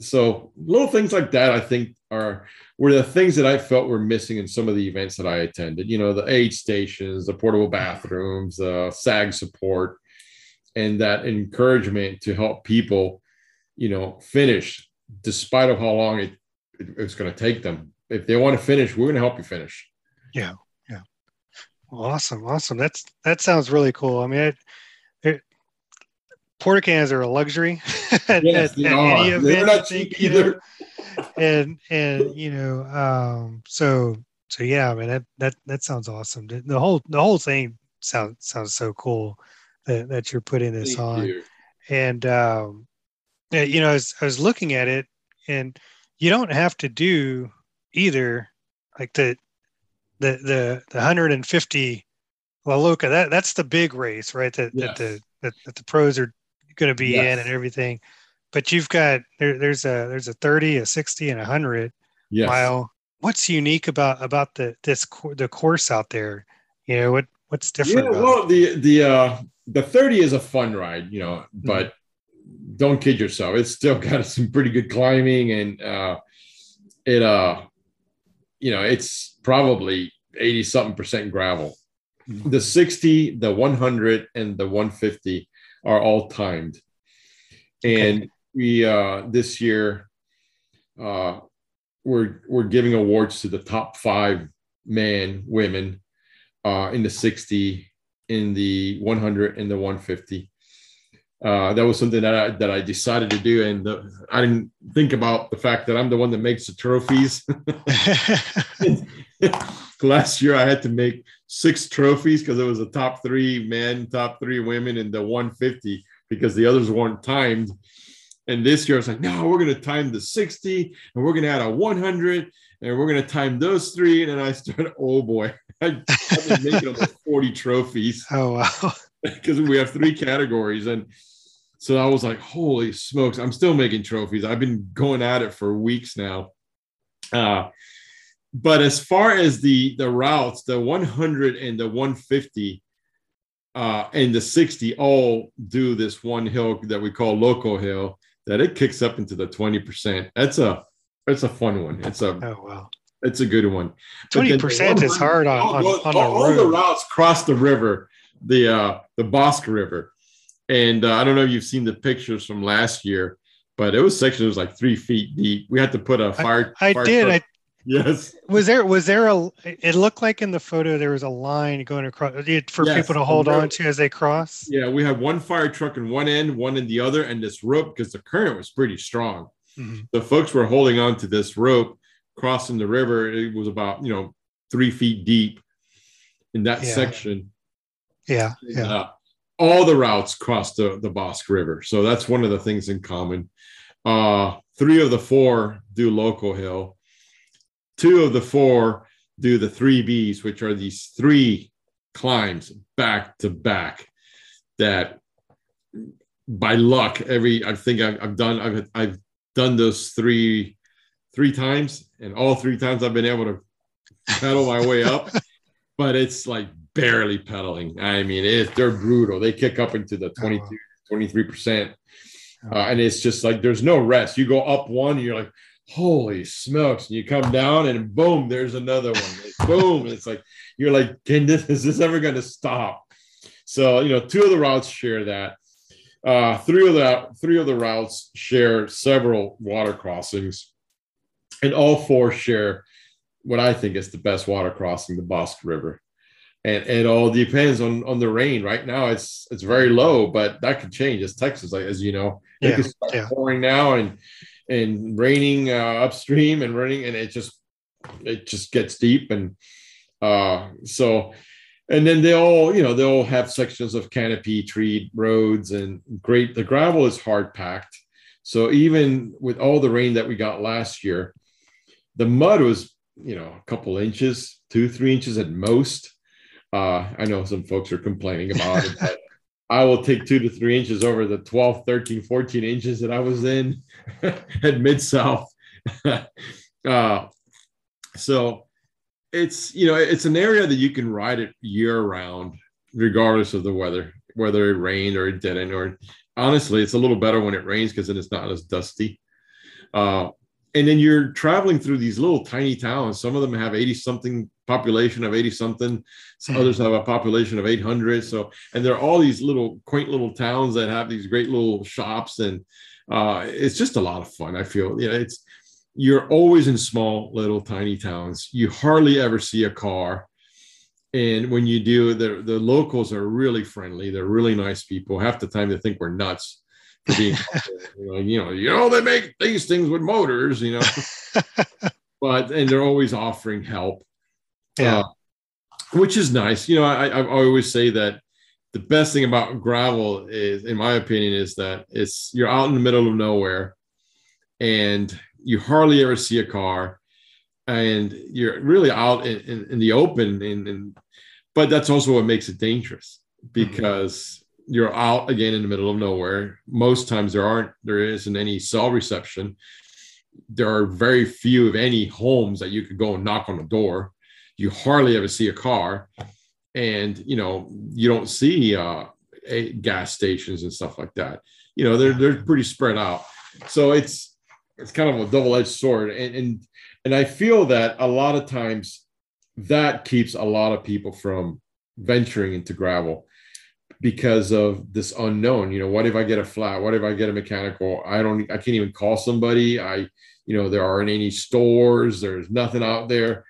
so little things like that, I think, are were the things that I felt were missing in some of the events that I attended. You know, the aid stations, the portable bathrooms, the SAG support, and that encouragement to help people, you know, finish despite of how long it, it it's going to take them. If they want to finish, we're going to help you finish. Yeah, yeah. Well, awesome, awesome. That's that sounds really cool. I mean, it, it porta cans are a luxury at, Yes, at- they at are. They're not cheap you know, either. And and you know, um, so so yeah, I mean that that that sounds awesome. The, whole the whole thing sounds sounds so cool that that you're putting this Thank on. you. and um, yeah, you know, I was, I was looking at it, and you don't have to do either, like the the the the 150 La Loca. That that's the big race, right? That that the that, that the pros are going to be in and everything. But you've got there, there's a there's a 30, a 60, and a 100 Yes. mile. What's unique about about the this the course out there? You know what what's different? Yeah, about it? well, the the uh the 30 is a fun ride, you know, Mm-hmm. but don't kid yourself. It's still got some pretty good climbing and uh it uh you know, it's probably 80 something percent gravel. Mhm. The 60, the 100 and the 150 are all timed. And we uh this year uh we're we're giving awards to the top 5 men, women uh, in the 60, in the 100, and the 150. Uh, that was something that I, that I decided to do, and the, I didn't think about the fact that I'm the one that makes the trophies. Last year, I had to make six trophies because it was the top three men, top three women, and the 150 because the others weren't timed. And this year, I was like, no, we're going to time the 60, and we're going to add a 100, and we're going to time those three. And then I started, oh boy, I, I've been making almost 40 trophies oh wow. because we have three categories. And so I was like, holy smokes, I'm still making trophies. I've been going at it for weeks now. Uh, but as far as the the routes, the 100 and the 150 uh, and the 60 all do this one hill that we call Loco Hill that it kicks up into the 20%. That's a that's a fun one. It's a Oh wow. it's a good one. Twenty percent is 100 hard on, all, on, all- on the all the routes cross the river, the uh, the Bosque River, and uh, I don't know if you've seen the pictures from last year, but it was section was like three feet deep. We had to put a fire. I fire did. truck- I yes, was there. Was there a? It looked like in the photo there was a line going across for Yes, people to hold on to as they cross. yeah. We had one fire truck in one end, one in the other, and this rope because the current was pretty strong. Mhm. The folks were holding on to this rope crossing the river. It was about you know three feet deep in that Yeah. section. Yeah, yeah. Uh, all the routes cross the, the Bosque River. So that's one of the things in common. Uh, three of the four do Loco Hill. Two of the four do the three Bs, which are these three climbs back to back that by luck every I think I've, I've done I've I've done those three three times and all three times I've been able to pedal my way up but it's like barely pedaling. I mean it, they're brutal. They kick up into the 22 23 percent. Uh, and it's just like there's no rest. You go up one you're like holy smokes. And you come down and boom there's another one. Boom. It's like you're like can this is this ever going to stop? So you know two of the routes share that. Uh, three of the three of the routes share several water crossings. And all four share what i think is the best water crossing the bosque river. And, and it all depends on on the rain. Right now it's it's very low but that could change. It's texas like as you know Yeah, it could start yeah. pouring now and and raining uh, upstream and running and it just it just gets deep and uh so and then they all you know they all have sections of canopy treed roads and great the gravel is hard packed. So even with all the rain that we got last year the mud was you know a couple inches two three inches at most. Uh i know some folks are complaining about it but I will take two to three inches over the 12, 13, 14 inches that I was in at Mid South. uh, so it's, you know, it's an area that you can ride it year round, regardless of the weather, whether it rained or it didn't. Or honestly, it's a little better when it rains because then it's not as dusty. Uh, and then you're traveling through these little tiny towns. Some of them have 80 something population of 80 something. Some others have a population of 800. So, and there are all these little quaint little towns that have these great little shops. And uh, it's just a lot of fun. I feel, you know, it's, you're always in small, little tiny towns. You hardly ever see a car. And when you do, the, the locals are really friendly. They're really nice people. Half the time they think we're nuts for being, you know, you know, you know, they make these things with motors, you know, but, and they're always offering help Yeah. uh, which is nice. You know, I, I always say that the best thing about gravel is, in my opinion, is that it's you're out in the middle of nowhere, and you hardly ever see a car, and you're really out in, in, in the open. And, and but that's also what makes it dangerous because you're out again in the middle of nowhere. Most times there aren't there isn't any cell reception. There are very few, if any, homes that you could go and knock on the door you hardly ever see a car. And you know you don't see uh gas stations and stuff like that. You know they're they're pretty spread out. So it's it's kind of a double-edged sword. And and and i feel that a lot of times that keeps a lot of people from venturing into gravel because of this unknown. You know what if i get a flat? What if i get a mechanical? I don't i can't even call somebody. I you know there aren't any stores. There's nothing out there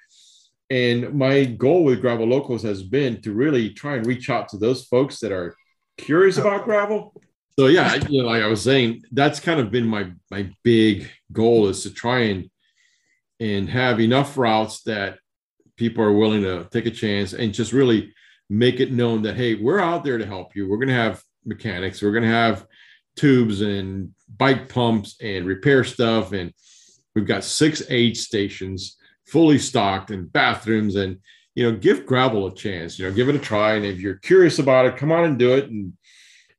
and my goal with Gravel Locos has been to really try and reach out to those folks that are curious about gravel. So yeah you know like i was saying that's kind of been my my big goal is to try and and have enough routes that people are willing to take a chance and just really make it known that hey we're out there to help you. We're going to have mechanics. We're going to have tubes and bike pumps and repair stuff. And we've got six aid stations fully stocked and bathrooms and you know give gravel a chance you know give it a try. And if you're curious about it come on and do it. And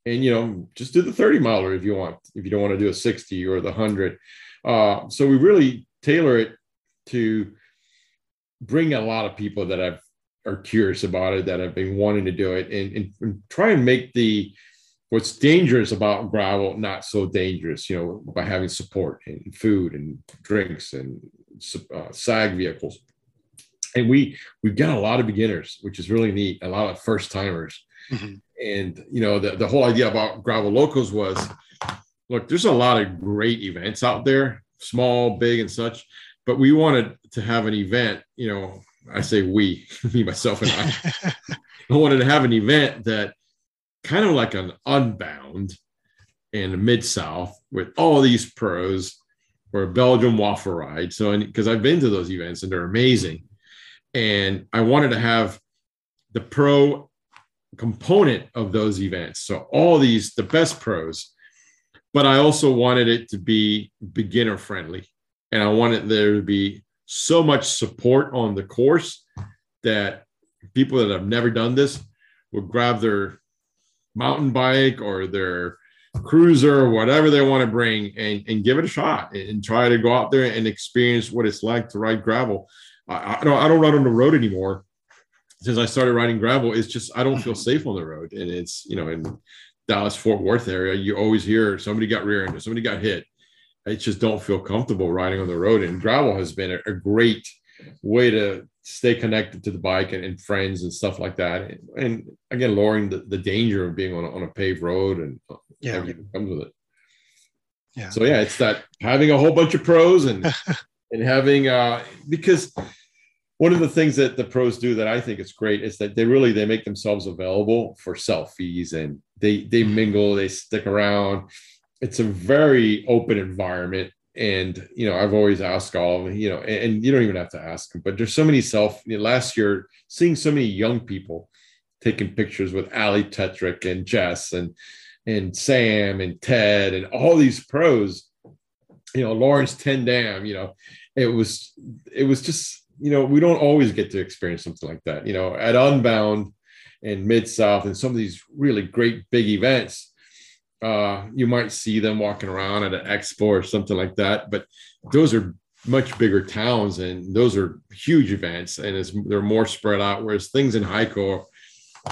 and you know just do the 30 miler if you want if you don't want to do a 60 or the 100 uh, so we really tailor it to bring a lot of people that have are curious about it that have been wanting to do it and, and, and try and make the what's dangerous about gravel not so dangerous you know by having support and food and drinks and uh, sag vehicles. And we we've got a lot of beginners which is really neat a lot of first timers. Mhm. and you know the, the whole idea about Gravel Locos was look there's a lot of great events out there small big and such but we wanted to have an event you know i say we me myself and i. I wanted to have an event that kind of like an unbound in the mid south with all these pros or a Belgium waffle ride. So, because I've been to those events and they're amazing, and I wanted to have the pro component of those events. So, all these the best pros, but I also wanted it to be beginner friendly, and I wanted there to be so much support on the course that people that have never done this would grab their mountain bike or their cruiser whatever they want to bring and, and give it a shot and, try to go out there and experience what it's like to ride gravel. I, I don't I don't ride on the road anymore. Since I started riding gravel, it's just I don't feel safe on the road. And it's you know in Dallas Fort Worth area, you always hear somebody got rear-ended, somebody got hit. I just don't feel comfortable riding on the road. And gravel has been a, a great way to stay connected to the bike and, and, friends and stuff like that. And, and again, lowering the, the danger of being on a, on a paved road and yeah. everything comes with it. Yeah. So yeah, it's that having a whole bunch of pros and and having uh because one of the things that the pros do that I think is great is that they really they make themselves available for selfies and they they mingle, they stick around. It's a very open environment and you know i've always asked all you know and, and, you don't even have to ask them but there's so many self you know, last year seeing so many young people taking pictures with ali tetrick and jess and and sam and ted and all these pros you know Laurens ten Dam you know it was it was just you know we don't always get to experience something like that you know at unbound and mid south and some of these really great big events uh, you might see them walking around at an expo or something like that. But those are much bigger towns and those are huge events and it's, they're more spread out. Whereas things in Hico,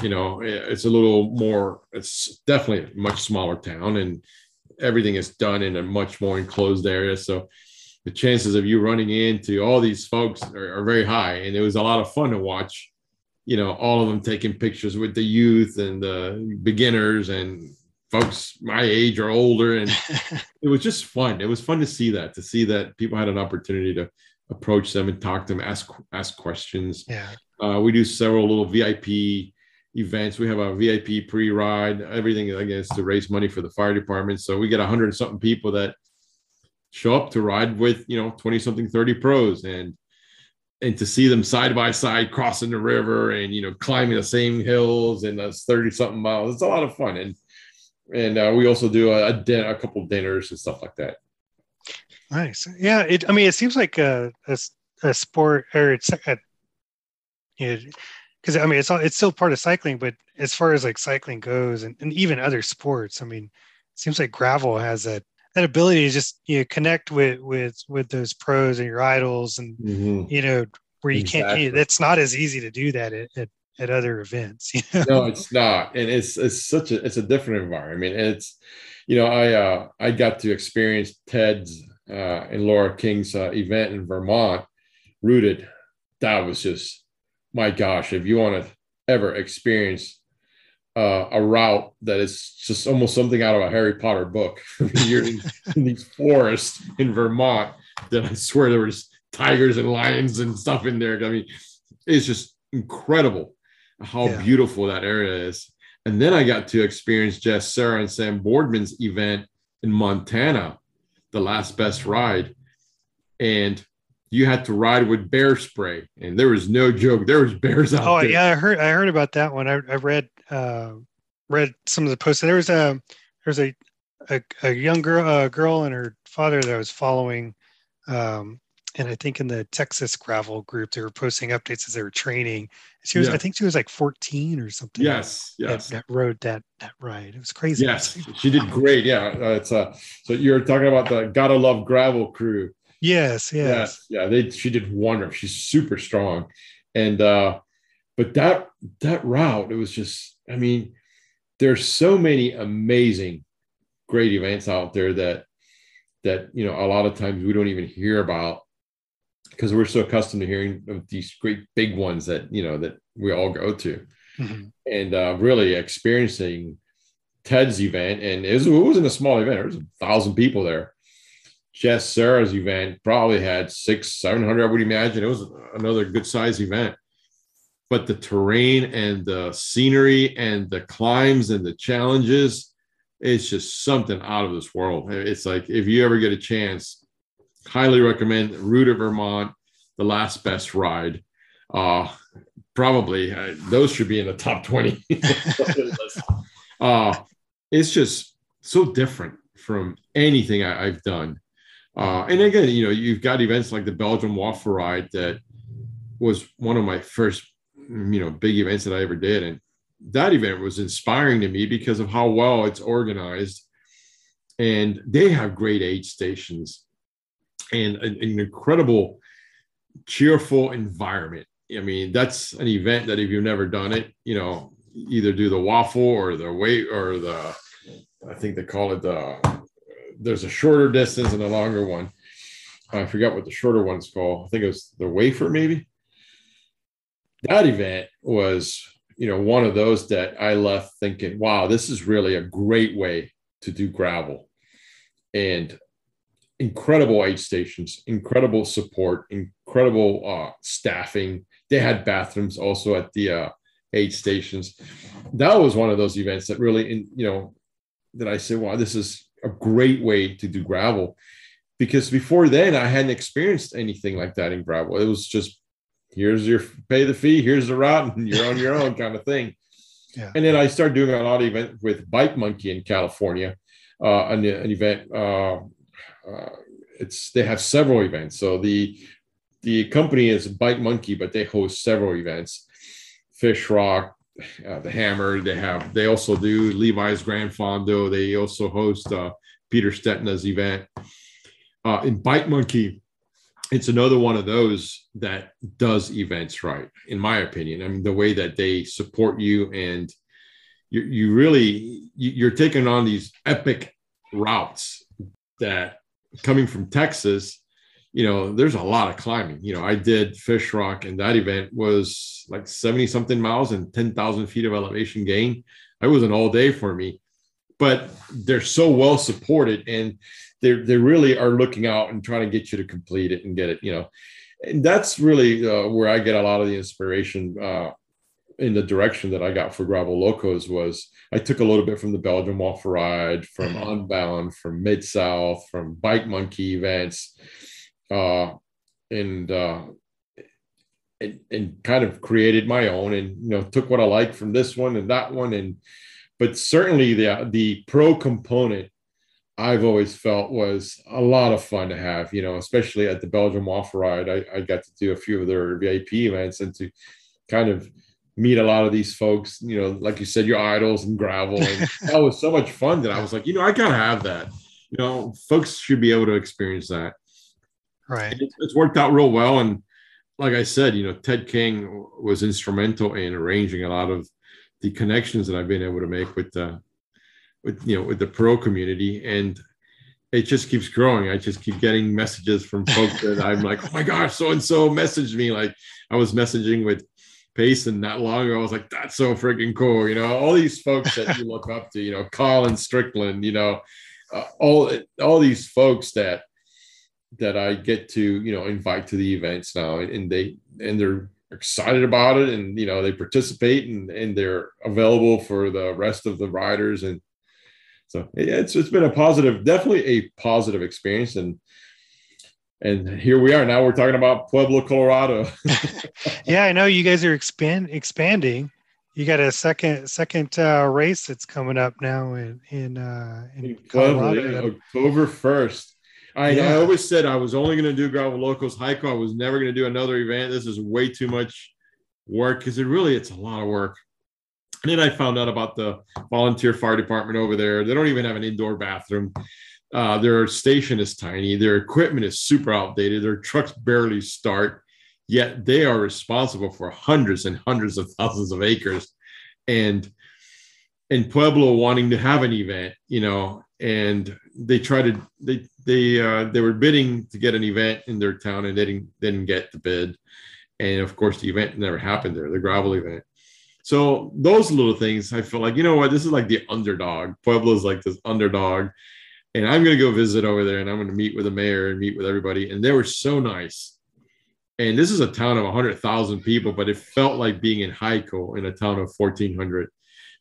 you know, it's a little more, it's definitely a much smaller town and everything is done in a much more enclosed area. So the chances of you running into all these folks are, are very high. And it was a lot of fun to watch, you know, all of them taking pictures with the youth and the beginners and folks my age or older and it was just fun. It was fun to see that to see that people had an opportunity to approach them and talk to them ask ask questions. Yeah. Uh, we do several little vip events. We have a vip pre-ride. Everything again is to raise money for the fire department. So we get 100 something people that show up to ride with you know 20 something 30 pros and and to see them side by side crossing the river and you know climbing the same hills and that's 30 something miles. It's a lot of fun. And and uh, we also do a, a, din- a couple dinners and stuff like that. Nice. Yeah. It, I mean, it seems like a, a, a sport or it's a, you know, because I mean, it's all, it's still part of cycling, but as far as like cycling goes and, and even other sports, I mean, it seems like gravel has that, that ability to just, you know, connect with, with, with those pros and your idols and, mm-hmm. you know, where you exactly. can't, you know, it's not as easy to do that at, at at other events. You know? No, it's not, and it's it's such a it's a different environment. And it's, you know, I uh, I got to experience Ted's uh, and Laura King's uh, event in Vermont, Rooted. That was just my gosh! If you want to ever experience uh, a route that is just almost something out of a Harry Potter book. You're in, in, these forests in Vermont that I swear there was tigers and lions and stuff in there. I mean, it's just incredible how yeah. beautiful that area is. And then I got to experience Jess, Cerra, and Sam Boardman's event in Montana, the last best ride. And you had to ride with bear spray, and there was no joke. There was bears out oh, there. yeah, I heard I heard about that one. I, I read uh, read some of the posts. There was a there was a a, a young girl a girl and her father that I was following um, and I think in the Texas gravel group, they were posting updates as they were training. She was, yeah. I think she was like 14 or something. Yes, yes. That, that rode that that ride. It was crazy. Yes, she did great. Yeah, uh, it's uh, so you're talking about the gotta love gravel crew. Yes, yes, yeah, yeah. They she did wonderful. She's super strong, and uh, but that that route, it was just. I mean, there's so many amazing, great events out there that that you know a lot of times we don't even hear about because we're so accustomed to hearing of these great big ones that you know that we all go to. Mm-hmm. and uh, really experiencing ted's event and it, was, it wasn't a small event there was a thousand people there. Jess Cerra's event probably had six seven hundred i would imagine. It was another good size event. But the terrain and the scenery and the climbs and the challenges it's just something out of this world. It's like if you ever get a chance highly recommend Rooted Vermont, the last best ride. Uh, probably uh, those should be in the top 20. uh, it's just so different from anything I, have done. Uh, and again, you know, you've got events like the Belgium Waffle Ride that was one of my first, you know, big events that I ever did. And that event was inspiring to me because of how well it's organized. And they have great aid stations and an, an incredible, cheerful environment. I mean, that's an event that if you've never done it, you know, either do the waffle or the weight or the, I think they call it the, there's a shorter distance and a longer one. I forgot what the shorter one's called. I think it was the wafer, maybe. That event was you know, one of those that I left thinking, wow, this is really a great way to do gravel. And incredible aid stations, incredible support, incredible uh, staffing. They had bathrooms also at the uh, aid stations. That was one of those events that really, in, you know, that I said, wow, this is a great way to do gravel. Because before then, I hadn't experienced anything like that in gravel. It was just here's your pay the fee, here's the route, and you're on your own kind of thing. Yeah. And then I started doing a lot of event with Bike Monkey in California, uh, an, an event. Uh, uh, it's they have several events. So the the company is Bike Monkey, but they host several events. Fish Rock, uh, the Hammer. They have. They also do Levi's Gran Fondo. They also host uh, Peter Stetina's event. Uh, in Bike Monkey, it's another one of those that does events right, in my opinion. I mean, the way that they support you and you, you really you're taking on these epic routes that coming from Texas, you know, there's a lot of climbing. You know, I did Fish Rock, and that event was like 70 something miles and 10,000 feet of elevation gain. It was an all day for me, but they're so well supported. And they they really are looking out and trying to get you to complete it and get it. You know, and that's really uh, where I get a lot of the inspiration. Uh, in the direction that I got for Gravel Locos was I took a little bit from the Belgium Waffle Ride, from mm-hmm. Unbound, from Mid South, from Bike Monkey events, uh, and, uh, and and kind of created my own, and you know took what I liked from this one and that one, and but certainly the the pro component I've always felt was a lot of fun to have, you know, especially at the Belgium Waffle Ride. I, I got to do a few of their VIP events and to kind of meet a lot of these folks, you know, like you said, your idols and gravel. And that was so much fun that I was like, you know, I gotta have that. You know, folks should be able to experience that. Right. It's, it's worked out real well. And like I said, you know, Ted King was instrumental in arranging a lot of the connections that I've been able to make with the with you know with the pro community and it just keeps growing. I just keep getting messages from folks that I'm like, oh my gosh, so and so messaged me. Like I was messaging with Payson not long ago. I was like, that's so freaking cool. You know, all these folks that you look up to, you know, Colin Strickland, you know, uh, all all these folks that that I get to, you know, invite to the events now and they and they're excited about it and you know they participate and and they're available for the rest of the riders and so it's it's been a positive, definitely a positive experience, and and here we are. Now we're talking about Pueblo, Colorado. yeah, I know you guys are expand expanding. You got a second second uh, race that's coming up now in in, uh, in, in Colorado. Pueblo, yeah, October first. I, yeah. I always said I was only going to do Gravel Locos Hico. I was never going to do another event. This is way too much work because it really it's a lot of work. And then I found out about the volunteer fire department over there. They don't even have an indoor bathroom. Uh, their station is tiny. Their equipment is super outdated. Their trucks barely start, yet they are responsible for hundreds and hundreds of thousands of acres. And in Pueblo wanting to have an event, you know, and they tried to they they uh, they were bidding to get an event in their town and they didn't didn't get the bid. And of course, the event never happened there, the gravel event. So those little things, I feel like, you know what, this is like the underdog. Pueblo is like this underdog. And I'm going to go visit over there and I'm going to meet with the mayor and meet with everybody. And they were so nice. And this is a town of 100,000 people, but it felt like being in Hico in a town of 1,400.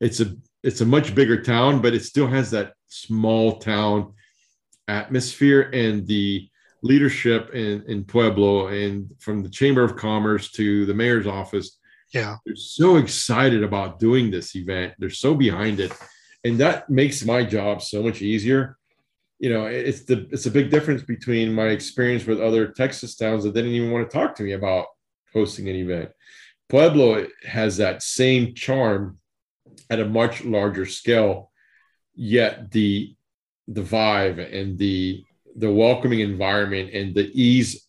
It's a it's a much bigger town, but it still has that small town atmosphere and the leadership in, in Pueblo and from the Chamber of Commerce to the mayor's office yeah. They're so excited about doing this event. They're so behind it. And that makes my job so much easier you know, it's the it's a big difference between my experience with other Texas towns that didn't even want to talk to me about hosting an event. Pueblo has that same charm at a much larger scale, yet the the vibe and the the welcoming environment and the ease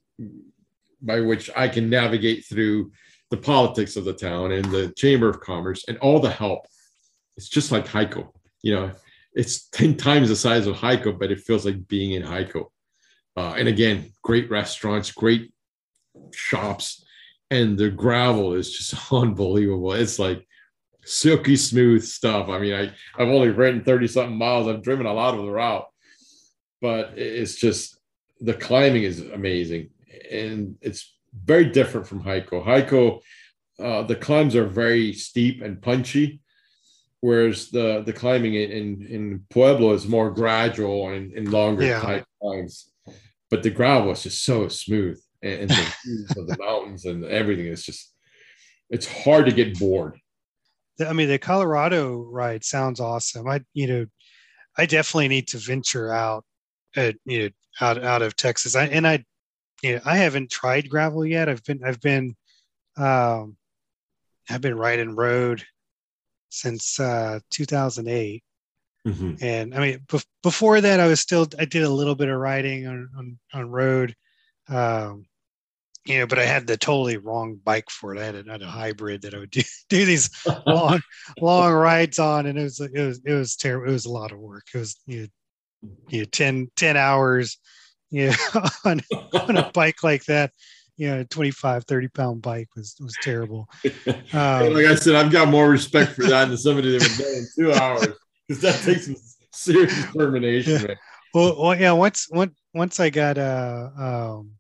by which I can navigate through the politics of the town and the chamber of commerce and all the help. It's just like Hico, you know, it's 10 times the size of Hico, but it feels like being in Hico. Uh, and again, great restaurants, great shops, and the gravel is just unbelievable. It's like silky smooth stuff. I mean, I, I've only ridden 30 something miles. I've driven a lot of the route, but it's just the climbing is amazing. And it's very different from Hico. Hico, uh, the climbs are very steep and punchy, whereas the, the climbing in, in, Pueblo is more gradual and, and longer Yeah. type climbs. But the gravel is just so smooth and, and the of the mountains and everything is just, it's hard to get bored. I mean, the Colorado ride sounds awesome. I, you know, I definitely need to venture out, uh, you know, out out of Texas. I and I, you know, I haven't tried gravel yet. I've been, I've been, um, I've been riding road since uh, 2008, Mhm. and I mean, bef- before that, I was still, I did a little bit of riding on on, on road. Um, you know, but I had the totally wrong bike for it. I had a, I had a hybrid that I would do, do these long long rides on and it was it was it was terrible it was a lot of work it was you know, you know 10 10 hours you know on, on a bike like that you know a 25 30 pound bike was was terrible um, like I said, I've got more respect for that than somebody that it in two hours because that takes some serious determination. Yeah. well, well yeah once once once i got a um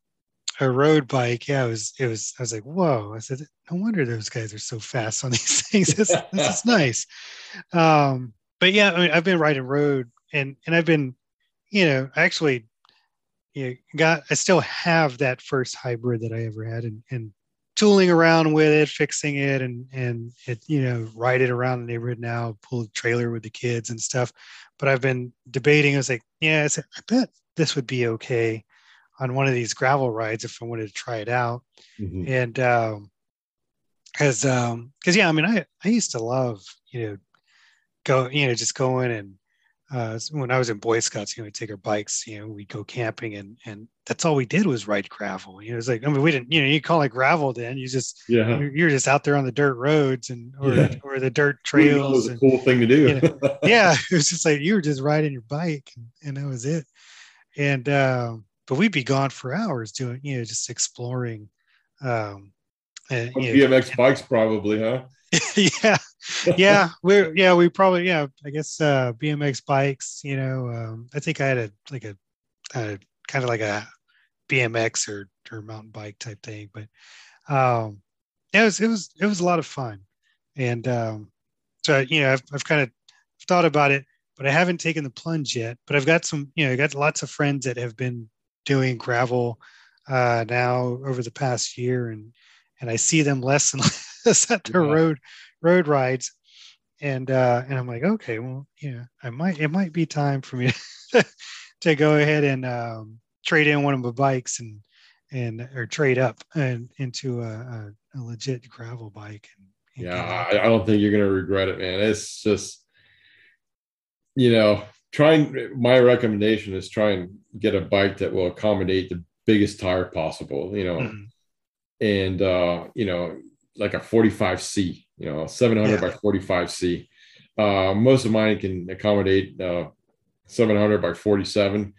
a road bike yeah it was it was i was like whoa i said no wonder those guys are so fast on these things this, this is nice um but yeah I mean, i've been riding road and and i've been you know actually you got i still have that first hybrid that i ever had and and tooling around with it fixing it and and it you know ride it around the neighborhood now pull a trailer with the kids and stuff but i've been debating i was like yeah i, said, I bet this would be okay on one of these gravel rides if i wanted to try it out Mhm. and um because um because yeah i mean i i used to love you know go you know just going and uh when i was in boy scouts you know we'd take our bikes you know we'd go camping and and that's all we did was ride gravel you know it's like i mean we didn't you know you call it gravel then you just Yeah. you're, just out there on the dirt roads and or, Yeah. or the dirt trails. That was trails a cool thing to do. you yeah it was just like you were just riding your bike and, and that was it and um but we'd be gone for hours doing you know just exploring um and, you know, BMX bikes, probably, huh? yeah. Yeah we're yeah we probably yeah i guess uh bmx bikes you know um i think i had a like a, a kind of like a bmx or or mountain bike type thing but um it was it was it was a lot of fun. And um so you know i've, I've kind of thought about it but i haven't taken the plunge yet but i've got some you know i got lots of friends that have been doing gravel uh now over the past year and and i see them less and less at their Yeah. road road rides and uh and i'm like okay well yeah i might it might be time for me to go ahead and um trade in one of my bikes and and or trade up and into a, a, a legit gravel bike and, and Yeah, I, I don't think you're gonna regret it, man. It's just, you know, trying. My recommendation is try and get a bike that will accommodate the biggest tire possible. You know, Mhm. and uh, you know, like a 45C, you know, 700 Yeah. by 45C. Uh, most of mine can accommodate uh, 700 by 47.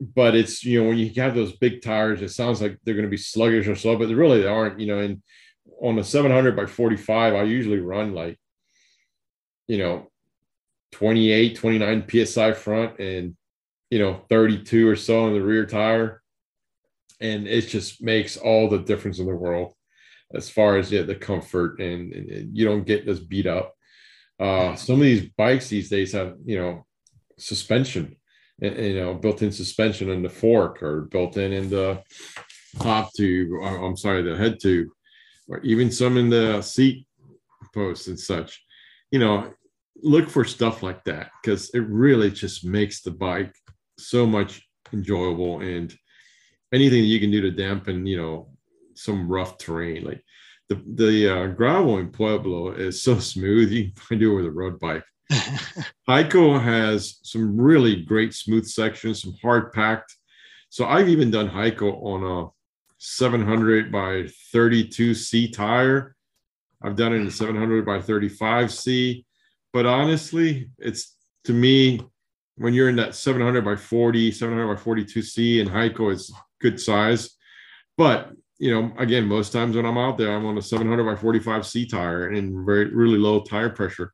But it's you know when you have those big tires, it sounds like they're going to be sluggish or slow, but really they really aren't. You know, and on a 700 by 45, I usually run like, you know, 28, 29 psi front and you know 32 or so in the rear tire, and it just makes all the difference in the world as far as yeah, the comfort and, and- you don't get as beat up. Uh, some of these bikes these days have you know suspension, you know built-in suspension in the fork or built-in in the top tube. I'm sorry, the head tube, or even some in the seat posts and such. You know, look for stuff like that because it really just makes the bike so much enjoyable and anything that you can do to dampen, you know, some rough terrain. Like the the uh, gravel in Pueblo is so smooth you can do it with a road bike. Hico has some really great smooth sections, some hard packed. So I've even done Hico on a 700 by 32C tire. I've done it in 700 by 35C. But honestly, it's to me, when you're in that 700 by 40, 700 by 42C and Hico is good size. But you know, again, most times when I'm out there, I'm on a 700 by 45 C tire and very really low tire pressure.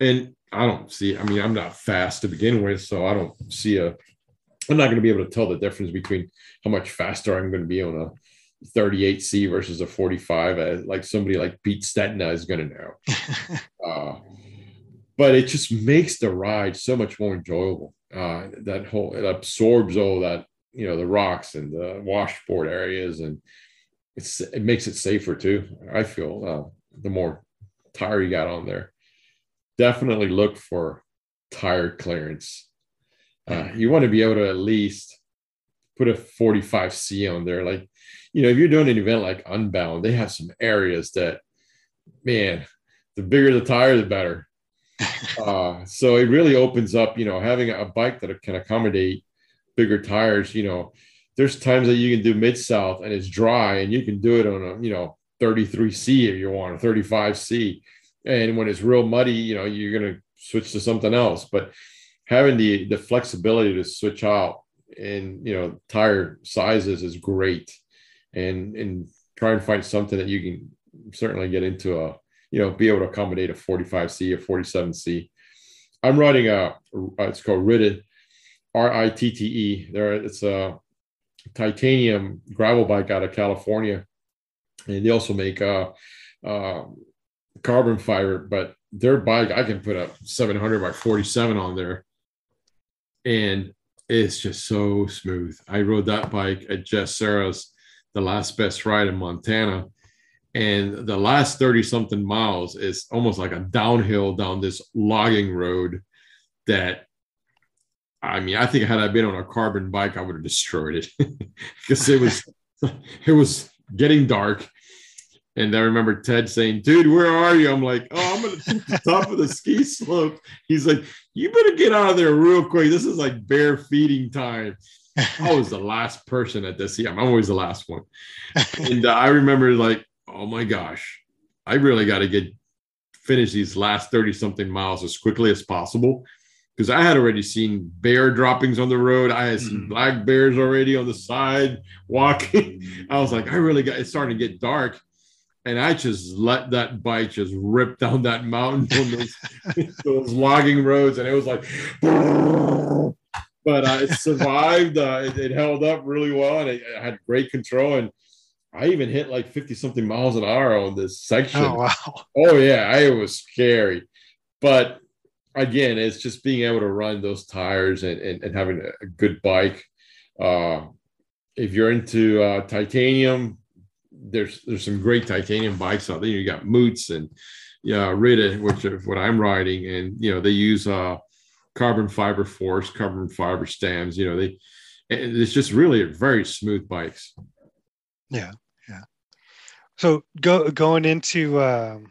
And I don't see, I mean, I'm not fast to begin with, so I don't see a, I'm not going to be able to tell the difference between how much faster I'm going to be on a 38C versus a 45, uh, like somebody like Pete Stetina is going to know. uh, but it just makes the ride so much more enjoyable. Uh, that whole, it absorbs all that you know the rocks and the washboard areas and it's it makes it safer too i feel uh, the more tire you got on there. Definitely look for tire clearance. Uh, you want to be able to at least put a 45c on there like you know if you're doing an event like unbound they have some areas that man the bigger the tire the better. Uh, so it really opens up you know having a bike that can accommodate bigger tires, you know, there's times that you can do mid south and it's dry and you can do it on a, you know, 33C if you want, a 35C. And when it's real muddy, you know, you're going to switch to something else. But having the the flexibility to switch out and you know tire sizes is great and and try and find something that you can certainly get into a you know be able to accommodate a 45c or 47c i'm riding a it's called Ritte. There, it's a titanium gravel bike out of California, and they also make uh, uh, carbon fiber. But their bike, I can put a 700 by 47 on there, and it's just so smooth. I rode that bike at Jess Cerra's the last best ride in Montana. And the last 30 something miles is almost like a downhill down this logging road that I mean, I think had I been on a carbon bike, I would have destroyed it because it was it was getting dark. And I remember Ted saying, dude, where are you? I'm like, oh, I'm at the top of the ski slope. He's like, you better get out of there real quick. This is like bear feeding time. I was the last person at this. Yeah, I'm always the last one. And uh, I remember like, oh my gosh, I really got to get finish these last 30 something miles as quickly as possible because I had already seen bear droppings on the road. I had seen mm. black bears already on the side walking. I was like, I really got it's starting to get dark. And I just let that bike just rip down that mountain on those, those logging roads. And it was like, but uh, it survived. Uh, it, it, held up really well and it, it, had great control. And I even hit like 50 something miles an hour on this section. Oh, wow. Oh, yeah. it was scary. But again, it's just being able to run those tires and, and, and having a good bike. Uh, if you're into uh, titanium, there's there's some great titanium bikes out there. You got Moots and yeah, Ritte, which is what I'm riding, and you know they use uh, carbon fiber force, carbon fiber stems. You know they, it's just really very smooth bikes. Yeah, yeah. So go going into um,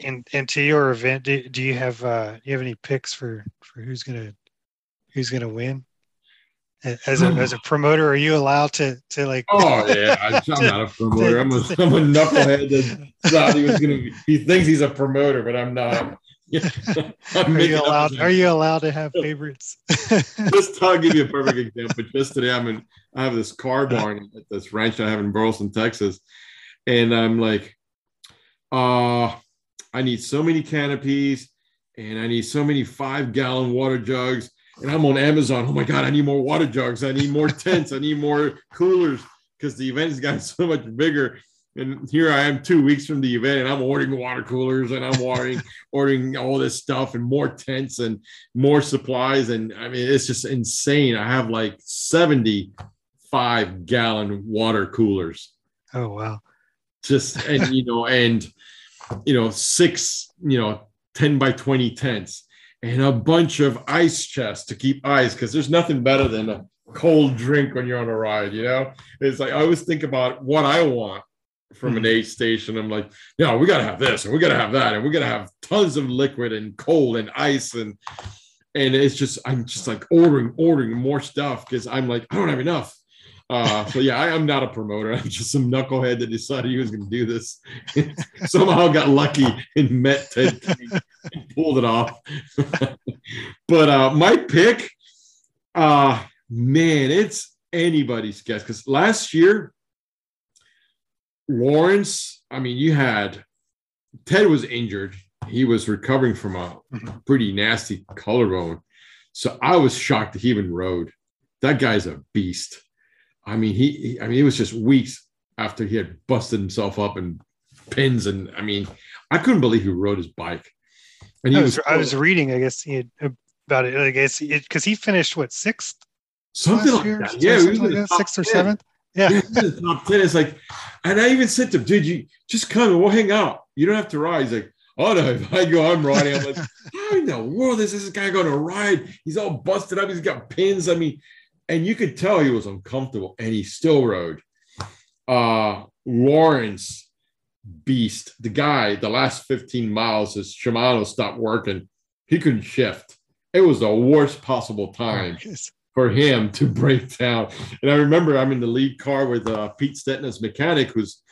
in, into your event, do, do you have uh, do you have any picks for for who's gonna who's gonna win? As a as a promoter, are you allowed to to like? Oh yeah, I, am not a promoter. I'm a I'm a knucklehead that thought he was gonna. Be, he thinks he's a promoter, but I'm not. I'm are you allowed? Are you allowed to have favorites? just I'll give you a perfect example. Just today, I'm in. I have this car barn at this ranch I have in Burleson, Texas, and I'm like, uh I need so many canopies and I need so many five gallon water jugs. And I'm on Amazon. Oh my God, I need more water jugs. I need more tents. I need more coolers because the event has gotten so much bigger. And here I am two weeks from the event and I'm ordering water coolers and I'm ordering, ordering all this stuff and more tents and more supplies. And I mean, it's just insane. I have like 75 gallon water coolers. Oh, wow. Just, and, you know, and, you know, six, you know, 10 by 20 tents. and a bunch of ice chests to keep ice because there's nothing better than a cold drink when you're on a ride. You know, it's like I always think about what I want from an hmm. aid station. I'm like, no, we gotta have this and we gotta have that, and we gotta have tons of liquid and cold and ice and and it's just I'm just like ordering, ordering more stuff because I'm like, I don't have enough. Uh, so yeah, I am not a promoter. I'm just some knucklehead that decided he was going to do this. Somehow got lucky and met Ted and pulled it off. but uh, my pick, uh, man, it's anybody's guess because last year, Laurens. I mean, you had Ted was injured. He was recovering from a pretty nasty collarbone. So I was shocked that he even rode. That guy's a beast. I mean, he, he, I mean, it was just weeks after he had busted himself up and pins, and I mean, I couldn't believe he rode his bike. And I was, was I was reading, I guess, he had, about it. I guess because he finished what sixth, something like year? that. Yeah, something like that, sixth or 10. seventh. Yeah, yeah top ten. It's like, and I even said to him, "Dude, you just come and we'll hang out. You don't have to ride." He's like, "Oh no, if I go, I'm riding." I'm like, "How in the world is this guy going to ride? He's all busted up. He's got pins. I mean, and you could tell he was uncomfortable, and he still rode. Uh, Laurens Beast, the guy, the last 15 miles, his Shimano stopped working. He couldn't shift. It was the worst possible time oh, for him to break down. And I remember I'm in the lead car with uh, Pete Stetina, mechanic, who's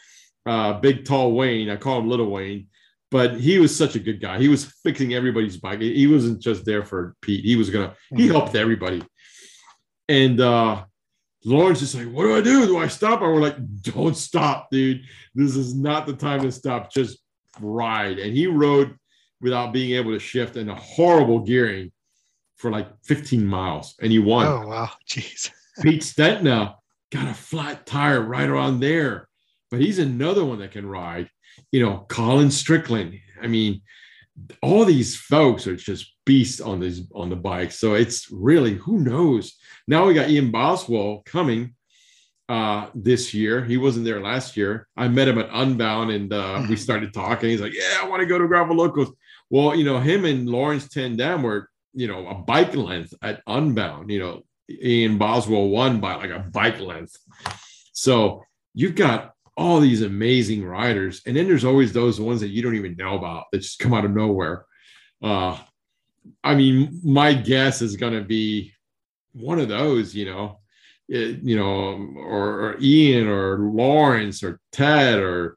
uh, big, tall Wayne. I call him Little Wayne, but he was such a good guy. He was fixing everybody's bike. He wasn't just there for Pete. He was gonna. He mm-hmm. helped everybody. And uh, Laurens is like, what do I do? Do I stop? And we're like, don't stop, dude. This is not the time to stop. Just ride. And he rode without being able to shift in a horrible gearing for like 15 miles. And he won. Oh, wow. Jeez. Pete Stetina got a flat tire right around there. But he's another one that can ride. You know, Colin Strickland. I mean, all these folks are just beasts on these on the bike. So it's really who knows. Now we got Ian Boswell coming uh, this year. He wasn't there last year. I met him at Unbound and uh, we mm-hmm. started talking. He's like, "Yeah, I want to go to Gravel Locos." Well, you know, him and Laurens ten Dam were you know a bike length at Unbound. You know, Ian Boswell won by like a bike length. So you've got all these amazing riders. And then there's always those ones that you don't even know about that just come out of nowhere. Uh, I mean, my guess is going to be one of those, you know, it, you know, or, or, Ian or Laurens or Ted or,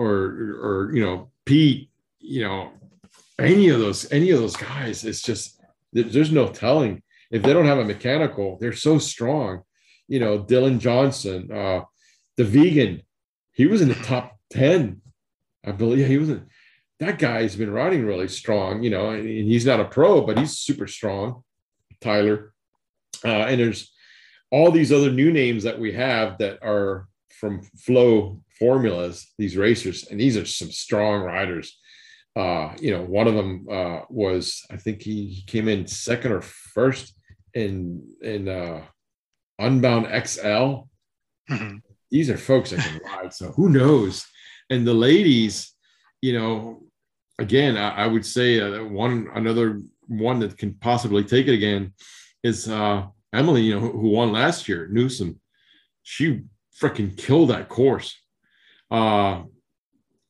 or, or, you know, Pete, you know, any of those, any of those guys, it's just, there's no telling if they don't have a mechanical, they're so strong, you know, Dylan Johnson, uh, the vegan, he was in the top 10. I believe he was in, that guy's been riding really strong, you know, and he's not a pro, but he's super strong, Tyler. Uh, and there's all these other new names that we have that are from flow formulas, these racers, and these are some strong riders. Uh, you know, one of them uh, was, I think he, he came in second or first in in uh, Unbound XL. Mm-hmm these are folks that can ride. So who knows? And the ladies, you know, again, I, I would say uh, one another one that can possibly take it again is uh, Emily, you know, who, who won last year, Newsom. She freaking killed that course. Uh,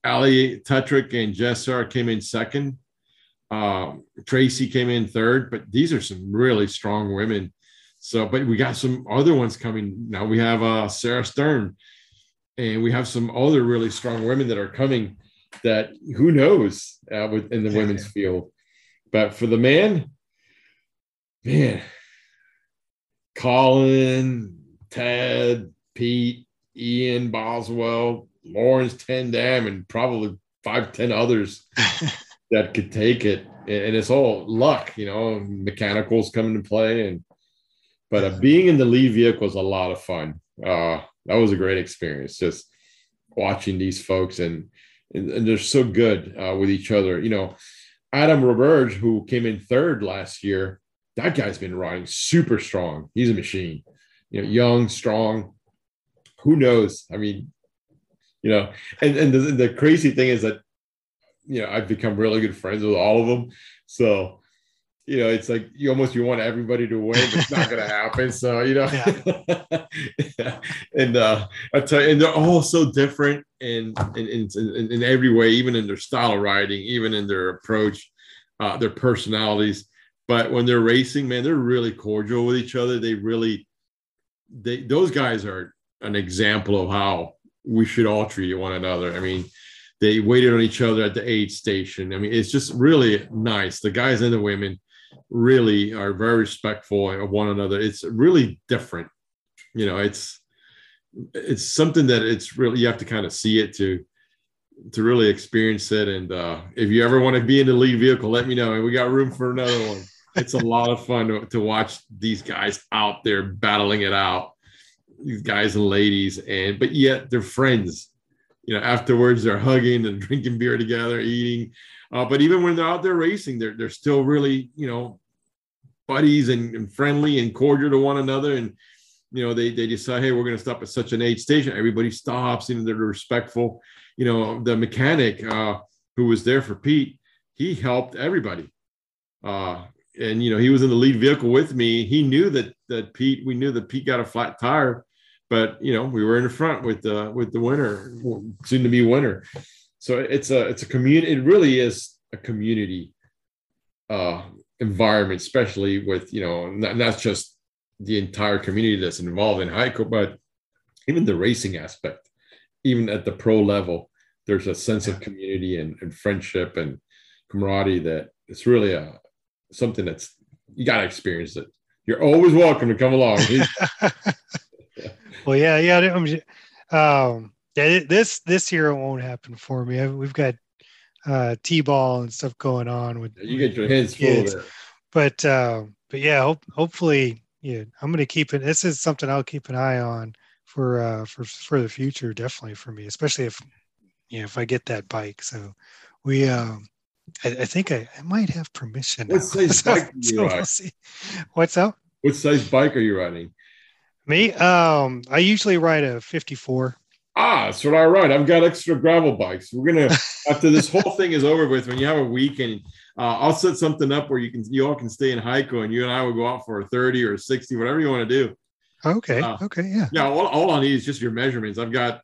Ali Tetrick and Jess Cerra came in second. Uh, Tracy came in third, but these are some really strong women so, but we got some other ones coming now. We have uh, Sarah Sturm, and we have some other really strong women that are coming. That who knows uh, within the women's field, but for the man, man, Colin, Ted, Pete, Ian Boswell, Laurens ten Dam, and probably five, ten others that could take it. And it's all luck, you know, mechanicals come into play and but uh, being in the lead vehicle was a lot of fun. Uh, that was a great experience. Just watching these folks and and, and they're so good uh, with each other. You know, Adam Roberge, who came in third last year, that guy's been riding super strong. He's a machine. You know, young, strong. Who knows? I mean, you know, and and the, the crazy thing is that you know I've become really good friends with all of them. So you know, it's like you almost you want everybody to win, but it's not going to happen. So you know, yeah. and uh, I tell you, and they're all so different in in, in in every way, even in their style of riding, even in their approach, uh, their personalities. But when they're racing, man, they're really cordial with each other. They really, they those guys are an example of how we should all treat one another. I mean, they waited on each other at the aid station. I mean, it's just really nice. The guys and the women really are very respectful of one another. It's really different. You know, it's it's something that it's really you have to kind of see it to to really experience it. And uh, if you ever want to be in the lead vehicle, let me know. And we got room for another one. It's a lot of fun to, to watch these guys out there battling it out. These guys and ladies, and but yet they're friends. You know, afterwards they're hugging and drinking beer together, eating. Uh, but even when they're out there racing, they're they're still really you know buddies and, and friendly and cordial to one another. And you know they they decide, hey, we're going to stop at such an aid station. Everybody stops, and they're respectful. You know, the mechanic uh, who was there for Pete, he helped everybody. Uh, and you know he was in the lead vehicle with me. He knew that that Pete. We knew that Pete got a flat tire, but you know we were in the front with the with the winner, soon to be winner. So it's a it's a community it really is a community uh environment especially with you know not, not just the entire community that's involved in Hico but even the racing aspect even at the pro level there's a sense of community and, and friendship and camaraderie that it's really a something that's you got to experience it. You're always welcome to come along well yeah yeah um yeah, this this year it won't happen for me. We've got uh, t-ball and stuff going on with. You get your hands full there. But uh, but yeah, hope, hopefully, yeah, I'm going to keep it. This is something I'll keep an eye on for uh, for for the future, definitely for me, especially if you know if I get that bike. So we. Um, I, I think I, I, might have permission. What size so, bike so we'll see. What's up? What size bike are you riding? Me, um, I usually ride a 54 ah, that's what I ride. I've got extra gravel bikes. We're gonna after this whole thing is over with, when you have a weekend, uh, I'll set something up where you can you all can stay in Hico and you and I will go out for a 30 or a 60, whatever you want to do. Okay. Uh, okay. Yeah. Yeah. All, all I need is just your measurements. I've got,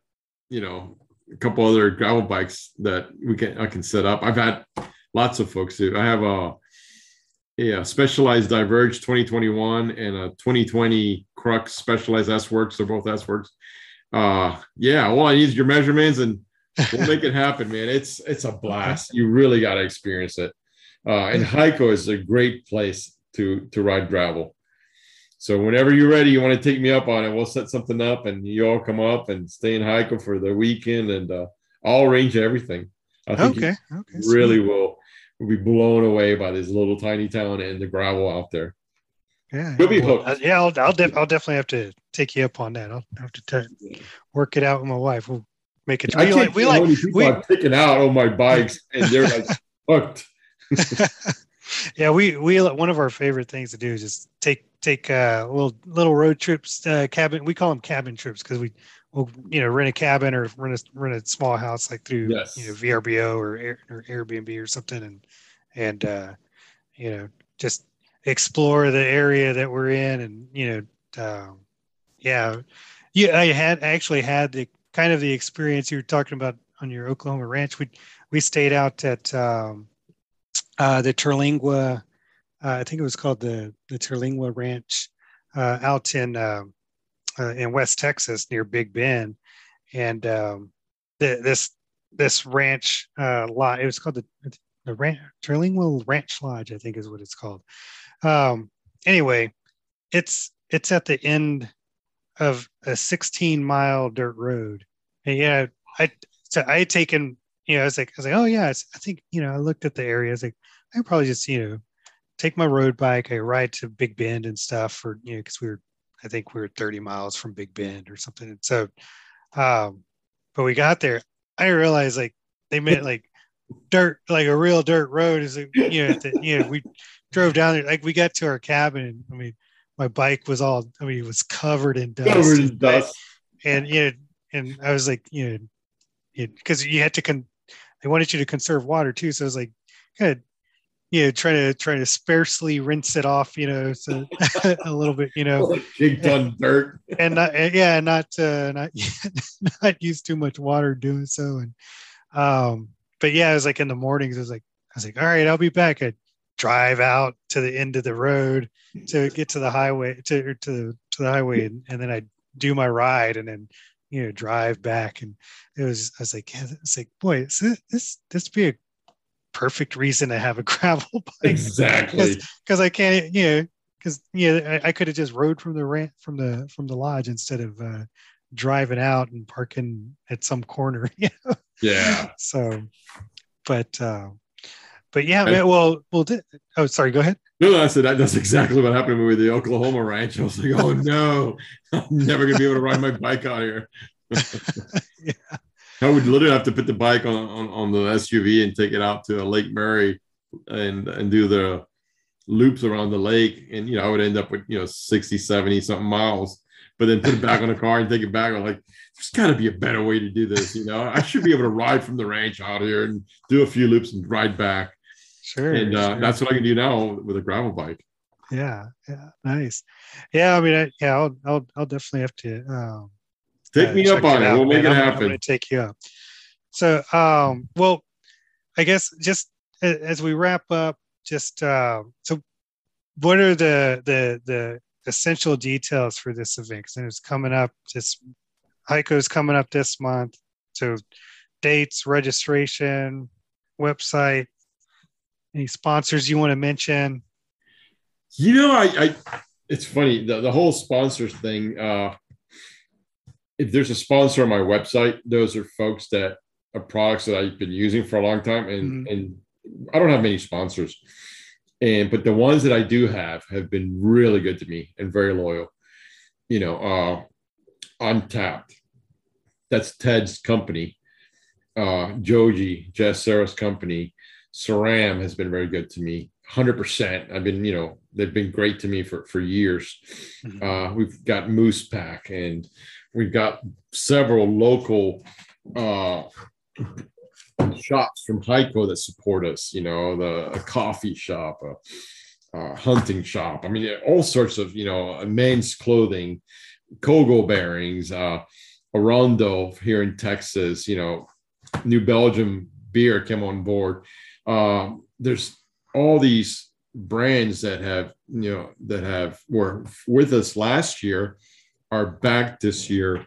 you know, a couple other gravel bikes that we can I can set up. I've had lots of folks do. I have a yeah, Specialized Diverge 2021 and a 2020 Crux Specialized S Works. They're both S Works uh yeah well, i need your measurements and we'll make it happen man. It's it's a blast. You really got to experience it. Uh and Hico is a great place to to ride gravel. So whenever you're ready you want to take me up on it. We'll set something up and you all come up and stay in Hico for the weekend and uh i'll arrange everything. I think okay okay really will will be blown away by this little tiny town and the gravel out there yeah, you'll be hooked. Uh, yeah, I'll I'll, I'll definitely have to take you up on that. I'll have to t- work it out with my wife. We'll make it. I we like we like we are picking out on my bikes and they're like hooked. yeah, we we one of our favorite things to do is just take take uh, little little road trips, uh, cabin. We call them cabin trips because we will you know rent a cabin or rent a rent a small house like through yes. you know VRBO or, Air, or Airbnb or something, and and uh, you know just explore the area that we're in and you know um, yeah yeah i had actually had the kind of the experience you were talking about on your oklahoma ranch we we stayed out at um, uh, the terlingua uh, i think it was called the the terlingua ranch uh, out in um, uh, in west texas near big bend and um, this this ranch uh, lot it was called the the ranch terlingua ranch lodge i think is what it's called um, anyway, it's it's at the end of a 16 mile dirt road. And yeah, I so I had taken, you know, I was like, I was like, oh yeah, I think, you know, I looked at the area. I was like, I probably just, you know, take my road bike, I ride to Big Bend and stuff, or you know, because we were, I think we were 30 miles from Big Bend or something. And so, um, but we got there. I realized like they meant like dirt, like a real dirt road is, like, you know, the, you know, we drove down there. Like we got to our cabin, and I mean, my bike was all. I mean, it was covered in dust. Covered in dust. And you know, and I was like, you know, because you had to con. They wanted you to conserve water too, so I was like, good. You know, trying to trying to sparsely rinse it off, you know, so a little bit, you know, big ton dirt. and not, yeah, not uh, not not use too much water doing so. And um, but yeah, it was like in the mornings. I was like, I was like, all right, I'll be back. I drive out to the end of the road to get to the highway to to to the highway, and, and then I do my ride, and then you know drive back. And it was I was like, yeah, it's like, boy, this this this be a perfect reason to have a gravel bike. Exactly. Because I can't, you know, because you know, I, I could have just rode from the rant from the from the lodge instead of uh, driving out and parking at some corner. You know? Yeah. So, but uh, but yeah, man, well, well, oh, sorry, go ahead. No, I said that, that's exactly what happened with the Oklahoma ranch. I was like, oh no, I'm never gonna be able to ride my bike out here. yeah. I would literally have to put the bike on, on, on the SUV and take it out to Lake Murray and and do the loops around the lake. And you know, I would end up with you know 60, 70 something miles, but then put it back on the car and take it back. I'm like, there's gotta be a better way to do this. You know, I should be able to ride from the ranch out here and do a few loops and ride back. Sure. And uh, sure. that's what I can do now with a gravel bike. Yeah. Yeah. Nice. Yeah. I mean, I, yeah, I'll, I'll, I'll definitely have to, um, Take uh, me up on it. out, We'll make it I'm- I'm going to take you up. So, um, well, I guess just as we wrap up, just uh, so what are the the the essential details for this event? Because it's coming up. This is coming up this month. So, dates, registration, website, any sponsors you want to mention? You know, I, I it's funny the, the whole sponsors thing. Uh, if there's a sponsor on my website, those are folks that are products that I've been using for a long time, and and I don't have many sponsors, and but the ones that I do have have been really good to me and very loyal. You know, uh, Untapped, that's Ted's company. Uh, Joji, Jess Cerra's company, SRAM has been very good to me. Hundred percent. I've been, you know, they've been great to me for for years. Mhm. Uh, we've got Moose Pack, and we've got several local uh, shops from Hico that support us. You know, the a coffee shop, a, a hunting shop. I mean, all sorts of you know men's clothing, Kogel bearings, uh, Arondo here in Texas. You know, New Belgium beer came on board. Uh, there's all these brands that have you know that have were with us last year are back this year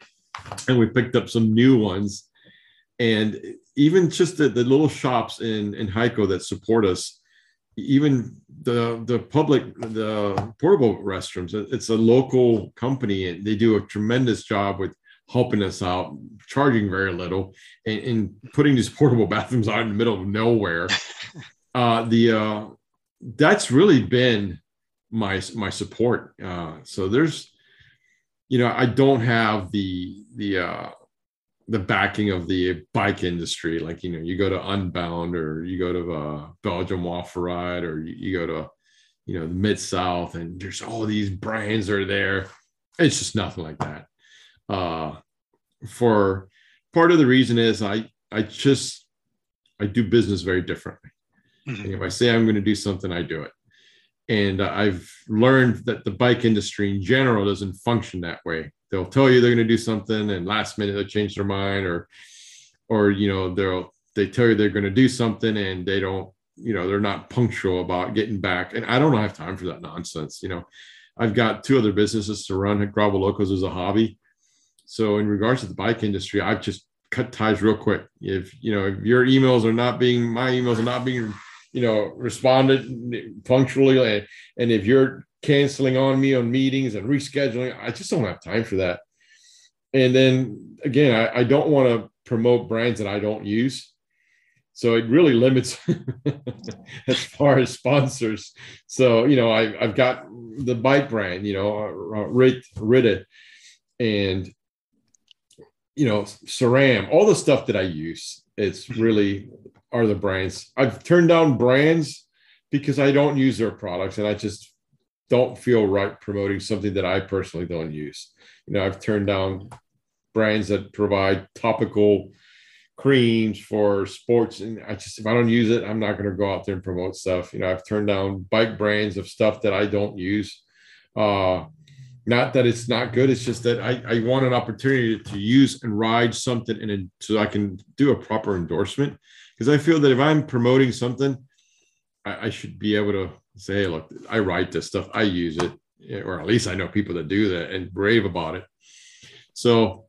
and we picked up some new ones. And even just the, the little shops in in Hico that support us even the the public the portable restrooms it's a local company and they do a tremendous job with helping us out charging very little and, and putting these portable bathrooms out in the middle of nowhere. Uh the uh that's really been my my support. Uh so there's you know i don't have the the uh the backing of the bike industry like you know you go to unbound or you go to uh belgium waffle ride or you, you go to you know the mid south and there's all these brands are there it's just nothing like that uh for part of the reason is i i just i do business very differently Mhm. and if I say I'm going to do something, I do it. And I've learned that the bike industry in general doesn't function that way. They'll tell you they're going to do something, and last minute they'll change their mind, or, or you know, they'll they tell you they're going to do something, and they don't, you know, they're not punctual about getting back. And I don't have time for that nonsense. You know, I've got two other businesses to run. Gravel Locos is a hobby. So in regards to the bike industry, I've just cut ties real quick. If you know, if your emails are not being my emails are not being you know responded punctually. And, and if you're canceling on me on meetings and rescheduling i just don't have time for that. And then again i, I don't want to promote brands that i don't use. So it really limits as far as sponsors. So you know I, i've got the bike brand you know Ritte and you know SRAM all the stuff that i use it's really are the brands. I've turned down brands because I don't use their products and I just don't feel right promoting something that I personally don't use. You know, I've turned down brands that provide topical creams for sports and i just if i don't use it i'm not going to go out there and promote stuff you know i've turned down bike brands of stuff that i don't use uh not that it's not good it's just that i, I want an opportunity to use and ride something and so i can do a proper endorsement because i feel that if i'm promoting something I, I should be able to say hey look i write this stuff. I use it. Or at least i know people that do that and brave about it. So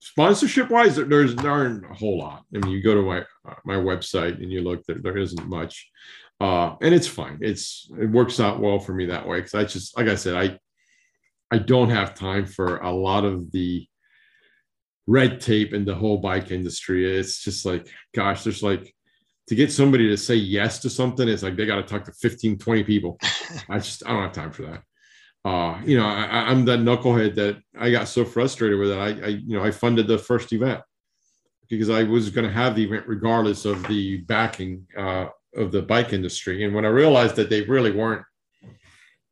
sponsorship wise there's there aren't a whole lot. I mean you go to my my website and you look there, there isn't much. Uh and it's fine. It's it works out well for me that way because i just like i said i i don't have time for a lot of the red tape in the whole bike industry it's just like gosh there's like to get somebody to say yes to something it's like they got to talk to 15 20 people i just i don't have time for that uh, you know, I, am that knucklehead that I got so frustrated with it. I, I, you know, I funded the first event because I was going to have the event regardless of the backing uh, of the bike industry. And when I realized that they really weren't,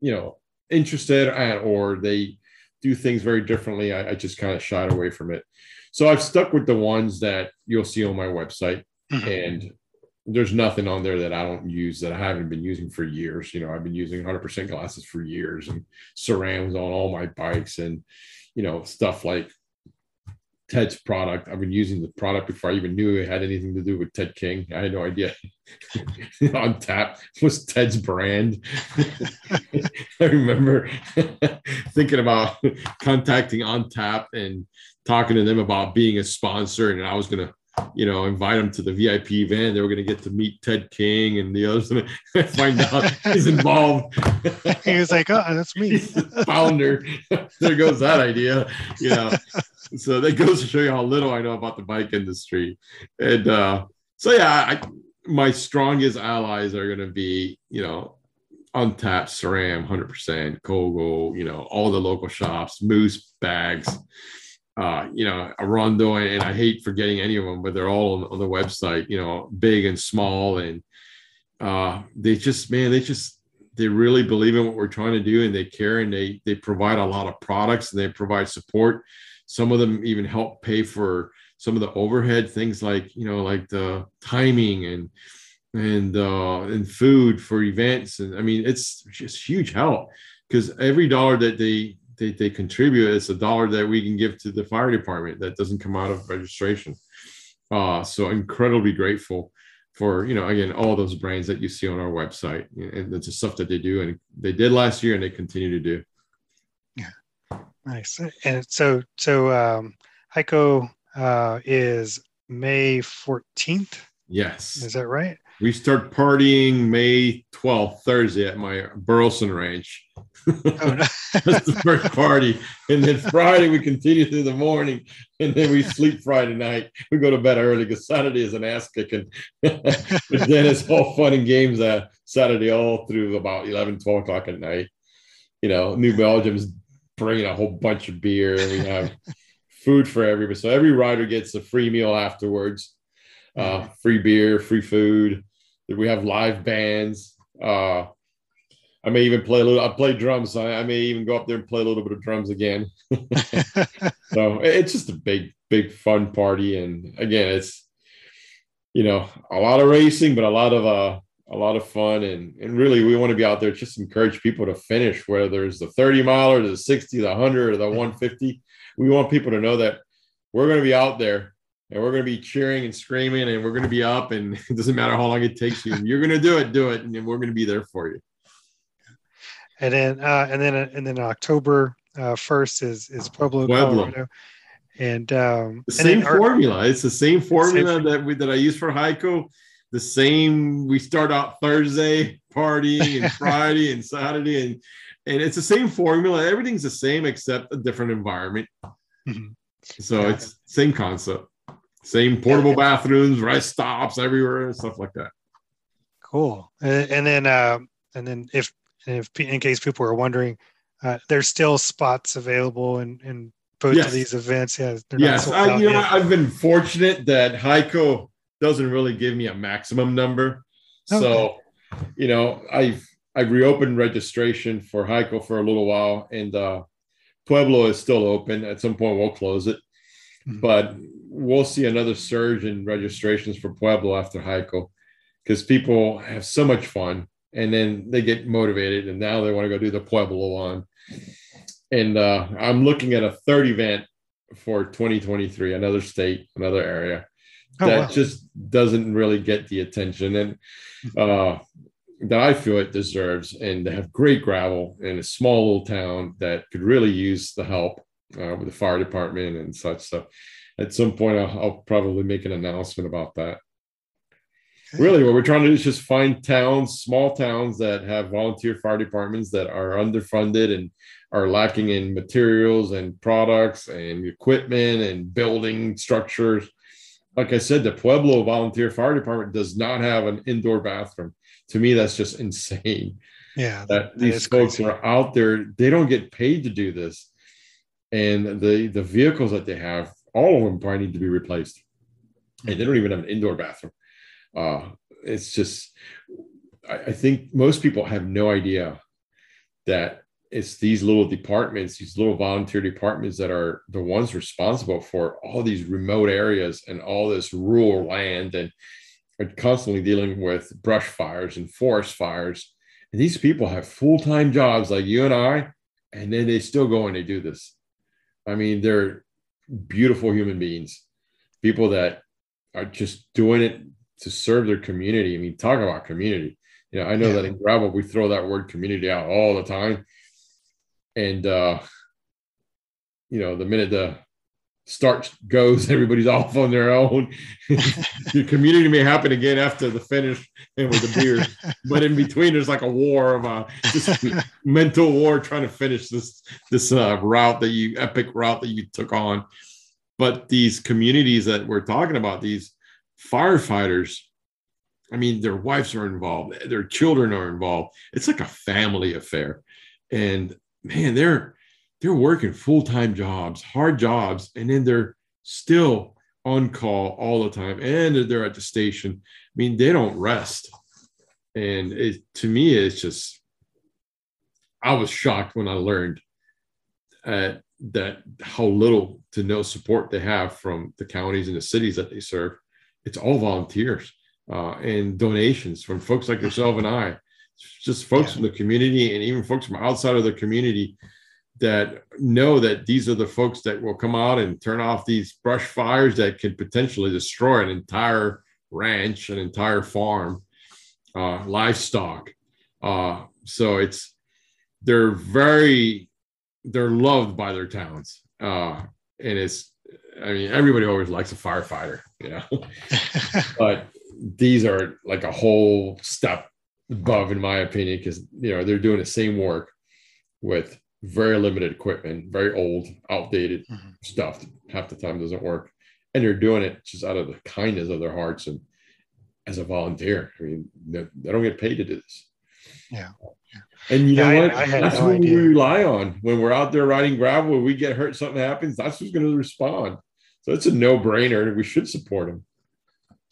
you know, interested and or they do things very differently, I, I just kind of shied away from it. So I've stuck with the ones that you'll see on my website, mm-hmm. and there's nothing on there that I don't use that I haven't been using for years. You know, I've been using 100% glasses for years and cerams on all my bikes and, you know, stuff like Ted's product. I've been using the product before I even knew it had anything to do with Ted King. I had no idea. on tap was Ted's brand. I remember thinking about contacting on tap and talking to them about being a sponsor, and I was going to you know, invite him to the VIP event. They were going to get to meet Ted King and the others. Find out he's involved. he was like, "Oh, that's me." founder. there goes that idea. You know, so that goes to show you how little I know about the bike industry. And uh, so, yeah, I, my strongest allies are going to be, you know, Untapped, SRAM, 100%, Kogel, you know, all the local shops, Moose bags uh, you know, Arondo, and, and I hate forgetting any of them, but they're all on, on the website, you know, big and small. And uh, they just, man, they just, they really believe in what we're trying to do and they care and they, they provide a lot of products and they provide support. Some of them even help pay for some of the overhead things like, you know, like the timing and, and, uh, and food for events. And I mean, it's just huge help because every dollar that they, they, they contribute it's a dollar that we can give to the fire department that doesn't come out of registration uh, so incredibly grateful for you know again all those brands that you see on our website and the stuff that they do and they did last year and they continue to do yeah nice and so so um Hico uh, is May 14th. Yes. Is that right? We start partying May 12th, Thursday at my Burleson ranch. Oh, no. That's the first party. And then Friday, we continue through the morning. And then we sleep Friday night. We go to bed early because Saturday is an ass kicking. but then it's all fun and games uh, Saturday all through about 11, 12 o'clock at night. You know, New Belgium's bringing a whole bunch of beer. And we have food for everybody. So every rider gets a free meal afterwards. Uh, free beer, free food. We have live bands. Uh, I may even play a little. I play drums, so I, I, may even go up there and play a little bit of drums again. so it's just a big, big fun party, and again, it's you know a lot of racing, but a lot of uh, a lot of fun, and and really we want to be out there just encourage people to finish, whether it's the thirty mile or the sixty, the hundred, or the one fifty. We want people to know that we're going to be out there and we're going to be cheering and screaming and we're going to be up and it doesn't matter how long it takes you you're going to do it do it and we're going to be there for you and then uh, and then and then October uh, first is is Pueblo, Pueblo. Colorado, and um, the same formula. Our, it's the same formula same, that we that I use for Hico. The same. We start out Thursday partying and Friday and Saturday, and and it's the same formula. Everything's the same except a different environment. Mm-hmm. So yeah. it's same concept. Same portable yeah. bathrooms, rest stops everywhere, and stuff like that. Cool. And, and then, uh, and then if and if in case people are wondering, uh, there's still spots available in, in both yes. of these events. Yeah, yes, I, you know, I've been fortunate that Hico doesn't really give me a maximum number. Okay. So, you know, I've I've reopened registration for Hico for a little while, and uh, Pueblo is still open. At some point, we'll close it. Mhm. but we'll see another surge in registrations for Pueblo after Hico because people have so much fun and then they get motivated and now they want to go do the Pueblo one. And uh, I'm looking at a third event for 2023, another state, another area Oh, that wow. just doesn't really get the attention and uh, that I feel it deserves. And they have great gravel in a small little town that could really use the help uh, with the fire department and such. So at some point, I'll, I'll probably make an announcement about that. Really, what we're trying to do is just find towns, small towns that have volunteer fire departments that are underfunded and are lacking in materials and products and equipment and building structures. Like I said, the Pueblo Volunteer Fire Department does not have an indoor bathroom. To me, that's just insane Yeah. that that these folks crazy. are out there. They don't get paid to do this, and the the vehicles that they have, all of them probably need to be replaced, and they don't even have an indoor bathroom. Uh, it's just, I, I think most people have no idea that it's these little departments, these little volunteer departments that are the ones responsible for all these remote areas and all this rural land and are constantly dealing with brush fires and forest fires. And these people have full time jobs like you and I, and then they still go and they do this. I mean, they're beautiful human beings, people that are just doing it to serve their community. I mean, talk about community. You know, I know Yeah. that in gravel we throw that word community out all the time, and uh, you know, the minute the start goes, everybody's off on their own. Your community may happen again after the finish and with the beer, but in between, there's like a war of uh, just mental war trying to finish this this uh, route that you epic route that you took on. But these communities that we're talking about, these firefighters, I mean, their wives are involved, their children are involved. It's like a family affair, and man, they're they're working full time jobs, hard jobs, and then they're still on call all the time, and they're at the station. I mean, they don't rest, and it to me, it's just I was shocked when I learned uh, that how little to no support they have from the counties and the cities that they serve. It's all volunteers uh, and donations from folks like yourself and I, just folks Yeah. from the community and even folks from outside of the community that know that these are the folks that will come out and turn off these brush fires that can potentially destroy an entire ranch, an entire farm, uh, livestock. Uh, so it's they're very they're loved by their towns, uh, and it's I mean everybody always likes a firefighter, you know, but these are like a whole step above, in my opinion, because you know they're doing the same work with very limited equipment, very old, outdated Mhm. stuff. Half the time doesn't work, and they're doing it just out of the kindness of their hearts and as a volunteer. I mean, they, they don't get paid to do this. Yeah. And you Yeah, know I- what? I had that's no what idea. we rely on when we're out there riding gravel. When we get hurt, something happens. That's who's going to respond. So it's a no-brainer. We should support them.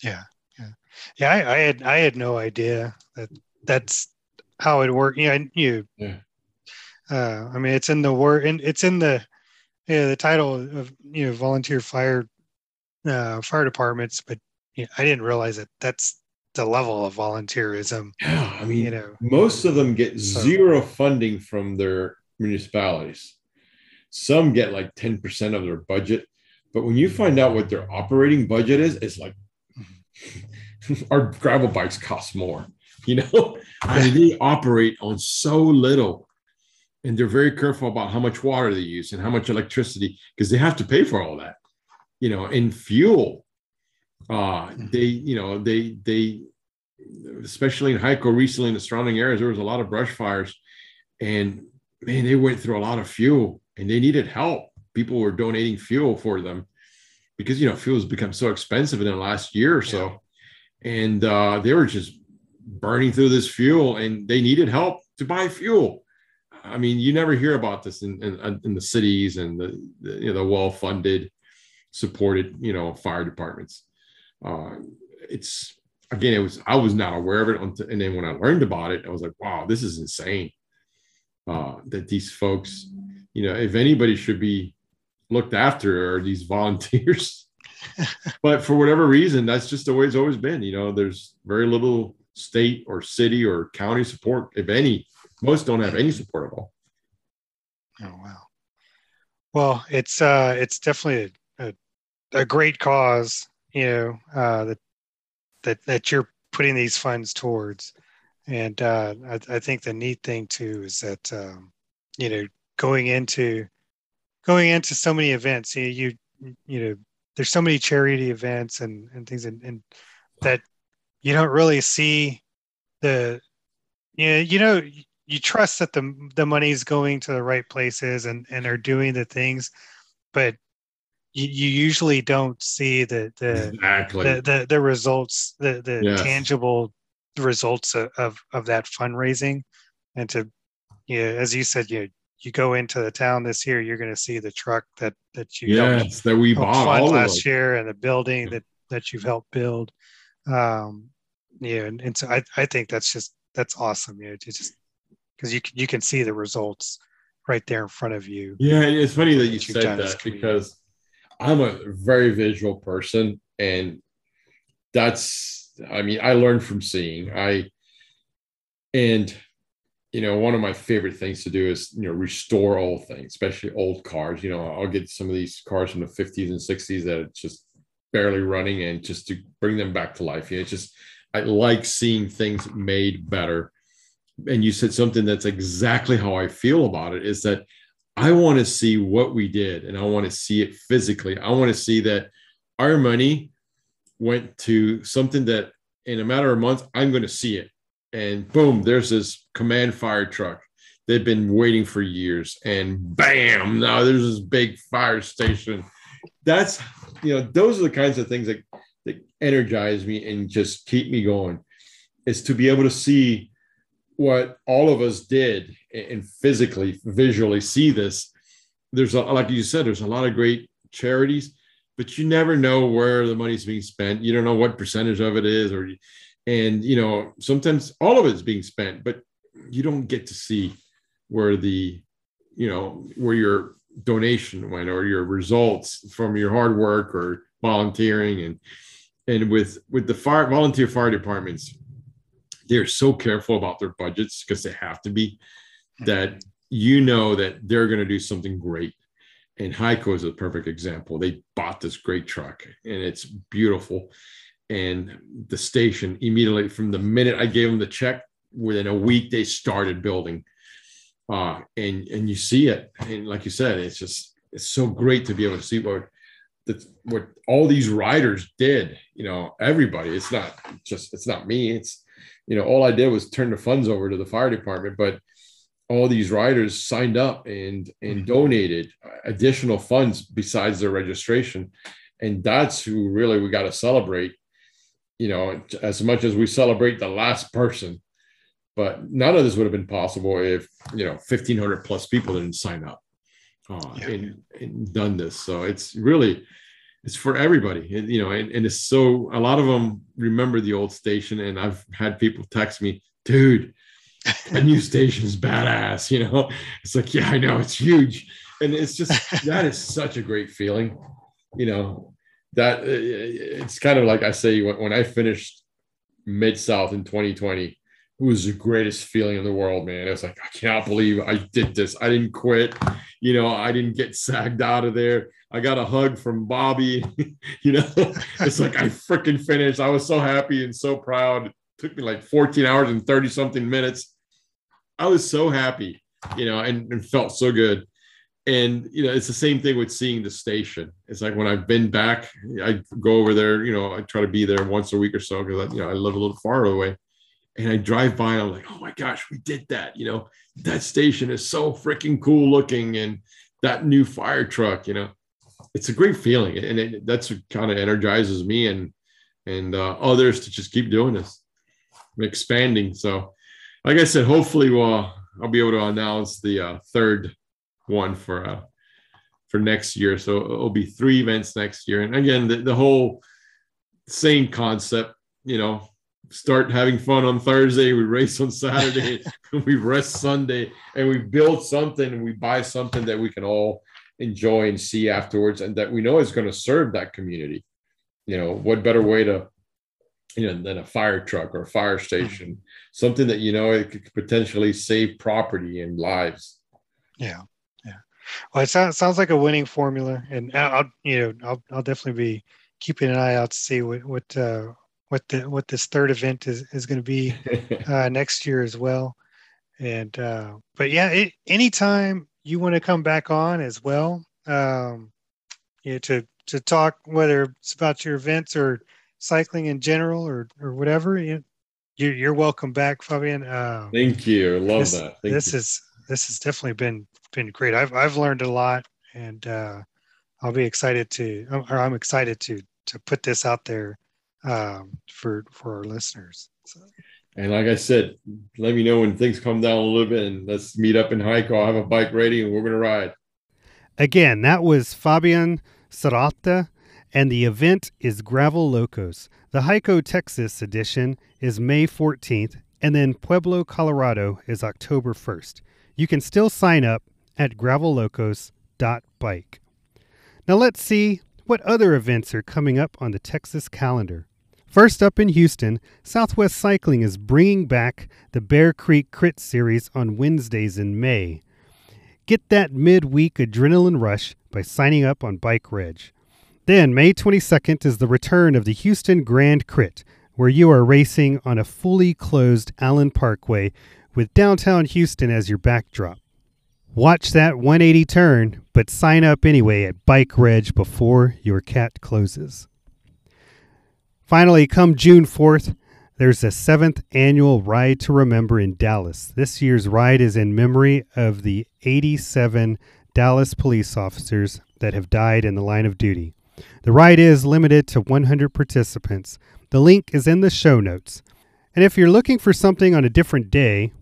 yeah, yeah, yeah. I, I had I had no idea that that's how it worked. Yeah, I knew. Yeah. Uh, I mean, it's in the word, and it's in the yeah the title of you know volunteer fire uh, fire departments, but you know, I didn't realize that that's the level of volunteerism. Yeah, I mean, You know, most of them get So- zero funding from their municipalities. Some get like 10% of their budget. But when you find out what their operating budget is, it's like our gravel bikes cost more. You know, mean, they operate on so little and they're very careful about how much water they use and how much electricity because they have to pay for all that, you know, and fuel. Uh, they, you know, they, they, especially in Hico recently in the surrounding areas, there was a lot of brush fires, and man, they went through a lot of fuel and they needed help. People were donating fuel for them because you know fuel has become so expensive in the last year or so, and uh, they were just burning through this fuel, and they needed help to buy fuel. I mean, you never hear about this in in, in the cities and the, the you know the well-funded, supported you know fire departments. Uh, it's again, it was I was not aware of it until, and then when I learned about it, I was like, wow, this is insane. Uh, that these folks, you know, if anybody should be looked after are these volunteers. but for whatever reason, that's just the way it's always been. You know, there's very little state or city or county support, if any. Most don't have any support at all. Oh wow. Well, it's uh, it's definitely a, a, a great cause, you know, uh, that that that you're putting these funds towards, and uh, I, I think the neat thing too is that um, you know going into going into so many events, you you, you know, there's so many charity events and and things, and, and that you don't really see the you know, you know you trust that the the money's going to the right places and and are doing the things but you, you usually don't see the the exactly. the, the, the results the the yes. tangible results of, of, of that fundraising and to you know, as you said you you go into the town this year you're going to see the truck that that you yes that we bought last year and the building that that you've helped build um yeah and, and so I, I think that's just that's awesome you know to just because you can you can see the results right there in front of you. Yeah, it's funny that you said that because I'm a very visual person, and that's I mean I learned from seeing. I and you know one of my favorite things to do is you know restore old things, especially old cars. You know I'll get some of these cars from the 50s and 60s that are just barely running, and just to bring them back to life. You know, it's just I like seeing things made better and you said something that's exactly how I feel about it is that I want to see what we did and I want to see it physically. I want to see that our money went to something that in a matter of months, I'm going to see it. And boom, there's this command fire truck. They've been waiting for years. And bam, now there's this big fire station. That's, you know, those are the kinds of things that, that energize me and just keep me going is to be able to see what all of us did and physically, visually see this, there's a, like you said, there's a lot of great charities, but you never know where the money's being spent. You don't know what percentage of it is, or and you know sometimes all of it is being spent, but you don't get to see where the you know where your donation went or your results from your hard work or volunteering and and with with the fire volunteer fire departments they're so careful about their budgets because they have to be hmm. that you know that they're going to do something great. And Hico is a perfect example. They bought this great truck and it's beautiful. And the station immediately from the minute I gave them the check, within a week they started building. Uh, and and you see it. And like you said, it's just it's so great to be able to see what that what all these riders did. You know, everybody. It's not just it's not me. It's you know, all I did was turn the funds over to the fire department, but all these riders signed up and and mm-hmm. donated additional funds besides their registration, and that's who really we got to celebrate. You know, as much as we celebrate the last person, but none of this would have been possible if you know 1500 plus people didn't sign up uh, yeah. and, and done this. So it's really it's for everybody and, you know and, and it's so a lot of them remember the old station and i've had people text me dude a new station is badass you know it's like yeah i know it's huge and it's just that is such a great feeling you know that uh, it's kind of like i say when, when i finished mid south in 2020 it was the greatest feeling in the world, man. It was like, I cannot believe I did this. I didn't quit. You know, I didn't get sagged out of there. I got a hug from Bobby. you know, it's like I freaking finished. I was so happy and so proud. It took me like 14 hours and 30 something minutes. I was so happy, you know, and, and felt so good. And you know, it's the same thing with seeing the station. It's like when I've been back, I go over there, you know, I try to be there once a week or so because you know I live a little far away and I drive by and I'm like, oh my gosh, we did that. You know, that station is so freaking cool looking and that new fire truck, you know, it's a great feeling. And it, that's what kind of energizes me and, and uh, others to just keep doing this, expanding. So, like I said, hopefully we'll, I'll be able to announce the uh, third one for, uh, for next year. So it'll be three events next year. And again, the, the whole same concept, you know, start having fun on Thursday, we race on Saturday, we rest Sunday, and we build something and we buy something that we can all enjoy and see afterwards, and that we know is going to serve that community. You know, what better way to, you know, than a fire truck or a fire station, something that you know it could potentially save property and lives. Yeah, yeah. Well, it sounds sounds like a winning formula, and I'll you know I'll I'll definitely be keeping an eye out to see what what uh, what the what this third event is is going to be uh, next year as well. And uh, but yeah, it, anytime you want to come back on as well, um, you know, to to talk whether it's about your events or cycling in general or or whatever, you, you're, you're welcome back, Fabian. Uh, Thank you. Love this, that. Thank this you. is this has definitely been been great. I've I've learned a lot, and uh, I'll be excited to, or I'm excited to to put this out there um, for for our listeners. So, And like I said, let me know when things come down a little bit and let's meet up and hike. I'll have a bike ready and we're going to ride. Again, that was Fabian Serralta, and the event is Gravel Locos. The Hico Texas edition is May 14th, and then Pueblo, Colorado is October 1st. You can still sign up at gravellocos.bike. Now let's see what other events are coming up on the Texas calendar. First up in Houston, Southwest Cycling is bringing back the Bear Creek Crit Series on Wednesdays in May. Get that midweek adrenaline rush by signing up on Bike Reg. Then, May 22nd is the return of the Houston Grand Crit, where you are racing on a fully closed Allen Parkway with downtown Houston as your backdrop. Watch that 180 turn, but sign up anyway at Bike Reg before your cat closes. Finally, come June 4th, there's a seventh annual Ride to Remember in Dallas. This year's ride is in memory of the 87 Dallas police officers that have died in the line of duty. The ride is limited to 100 participants. The link is in the show notes. And if you're looking for something on a different day,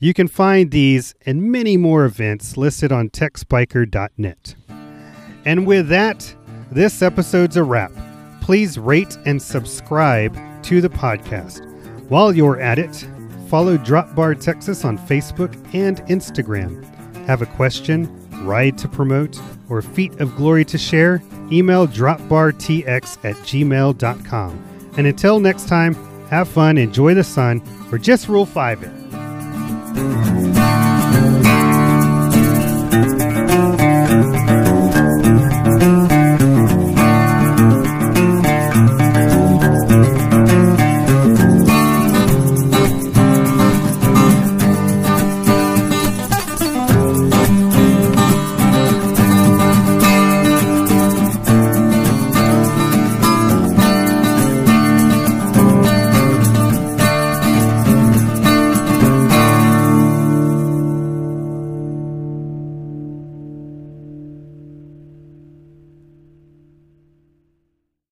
you can find these and many more events listed on texbiker.net. And with that, this episode's a wrap. Please rate and subscribe to the podcast. While you're at it, follow Drop Bar Texas on Facebook and Instagram. Have a question, ride to promote, or feat of glory to share? Email dropbartx at gmail.com. And until next time, have fun, enjoy the sun, or just rule five it. Thank you.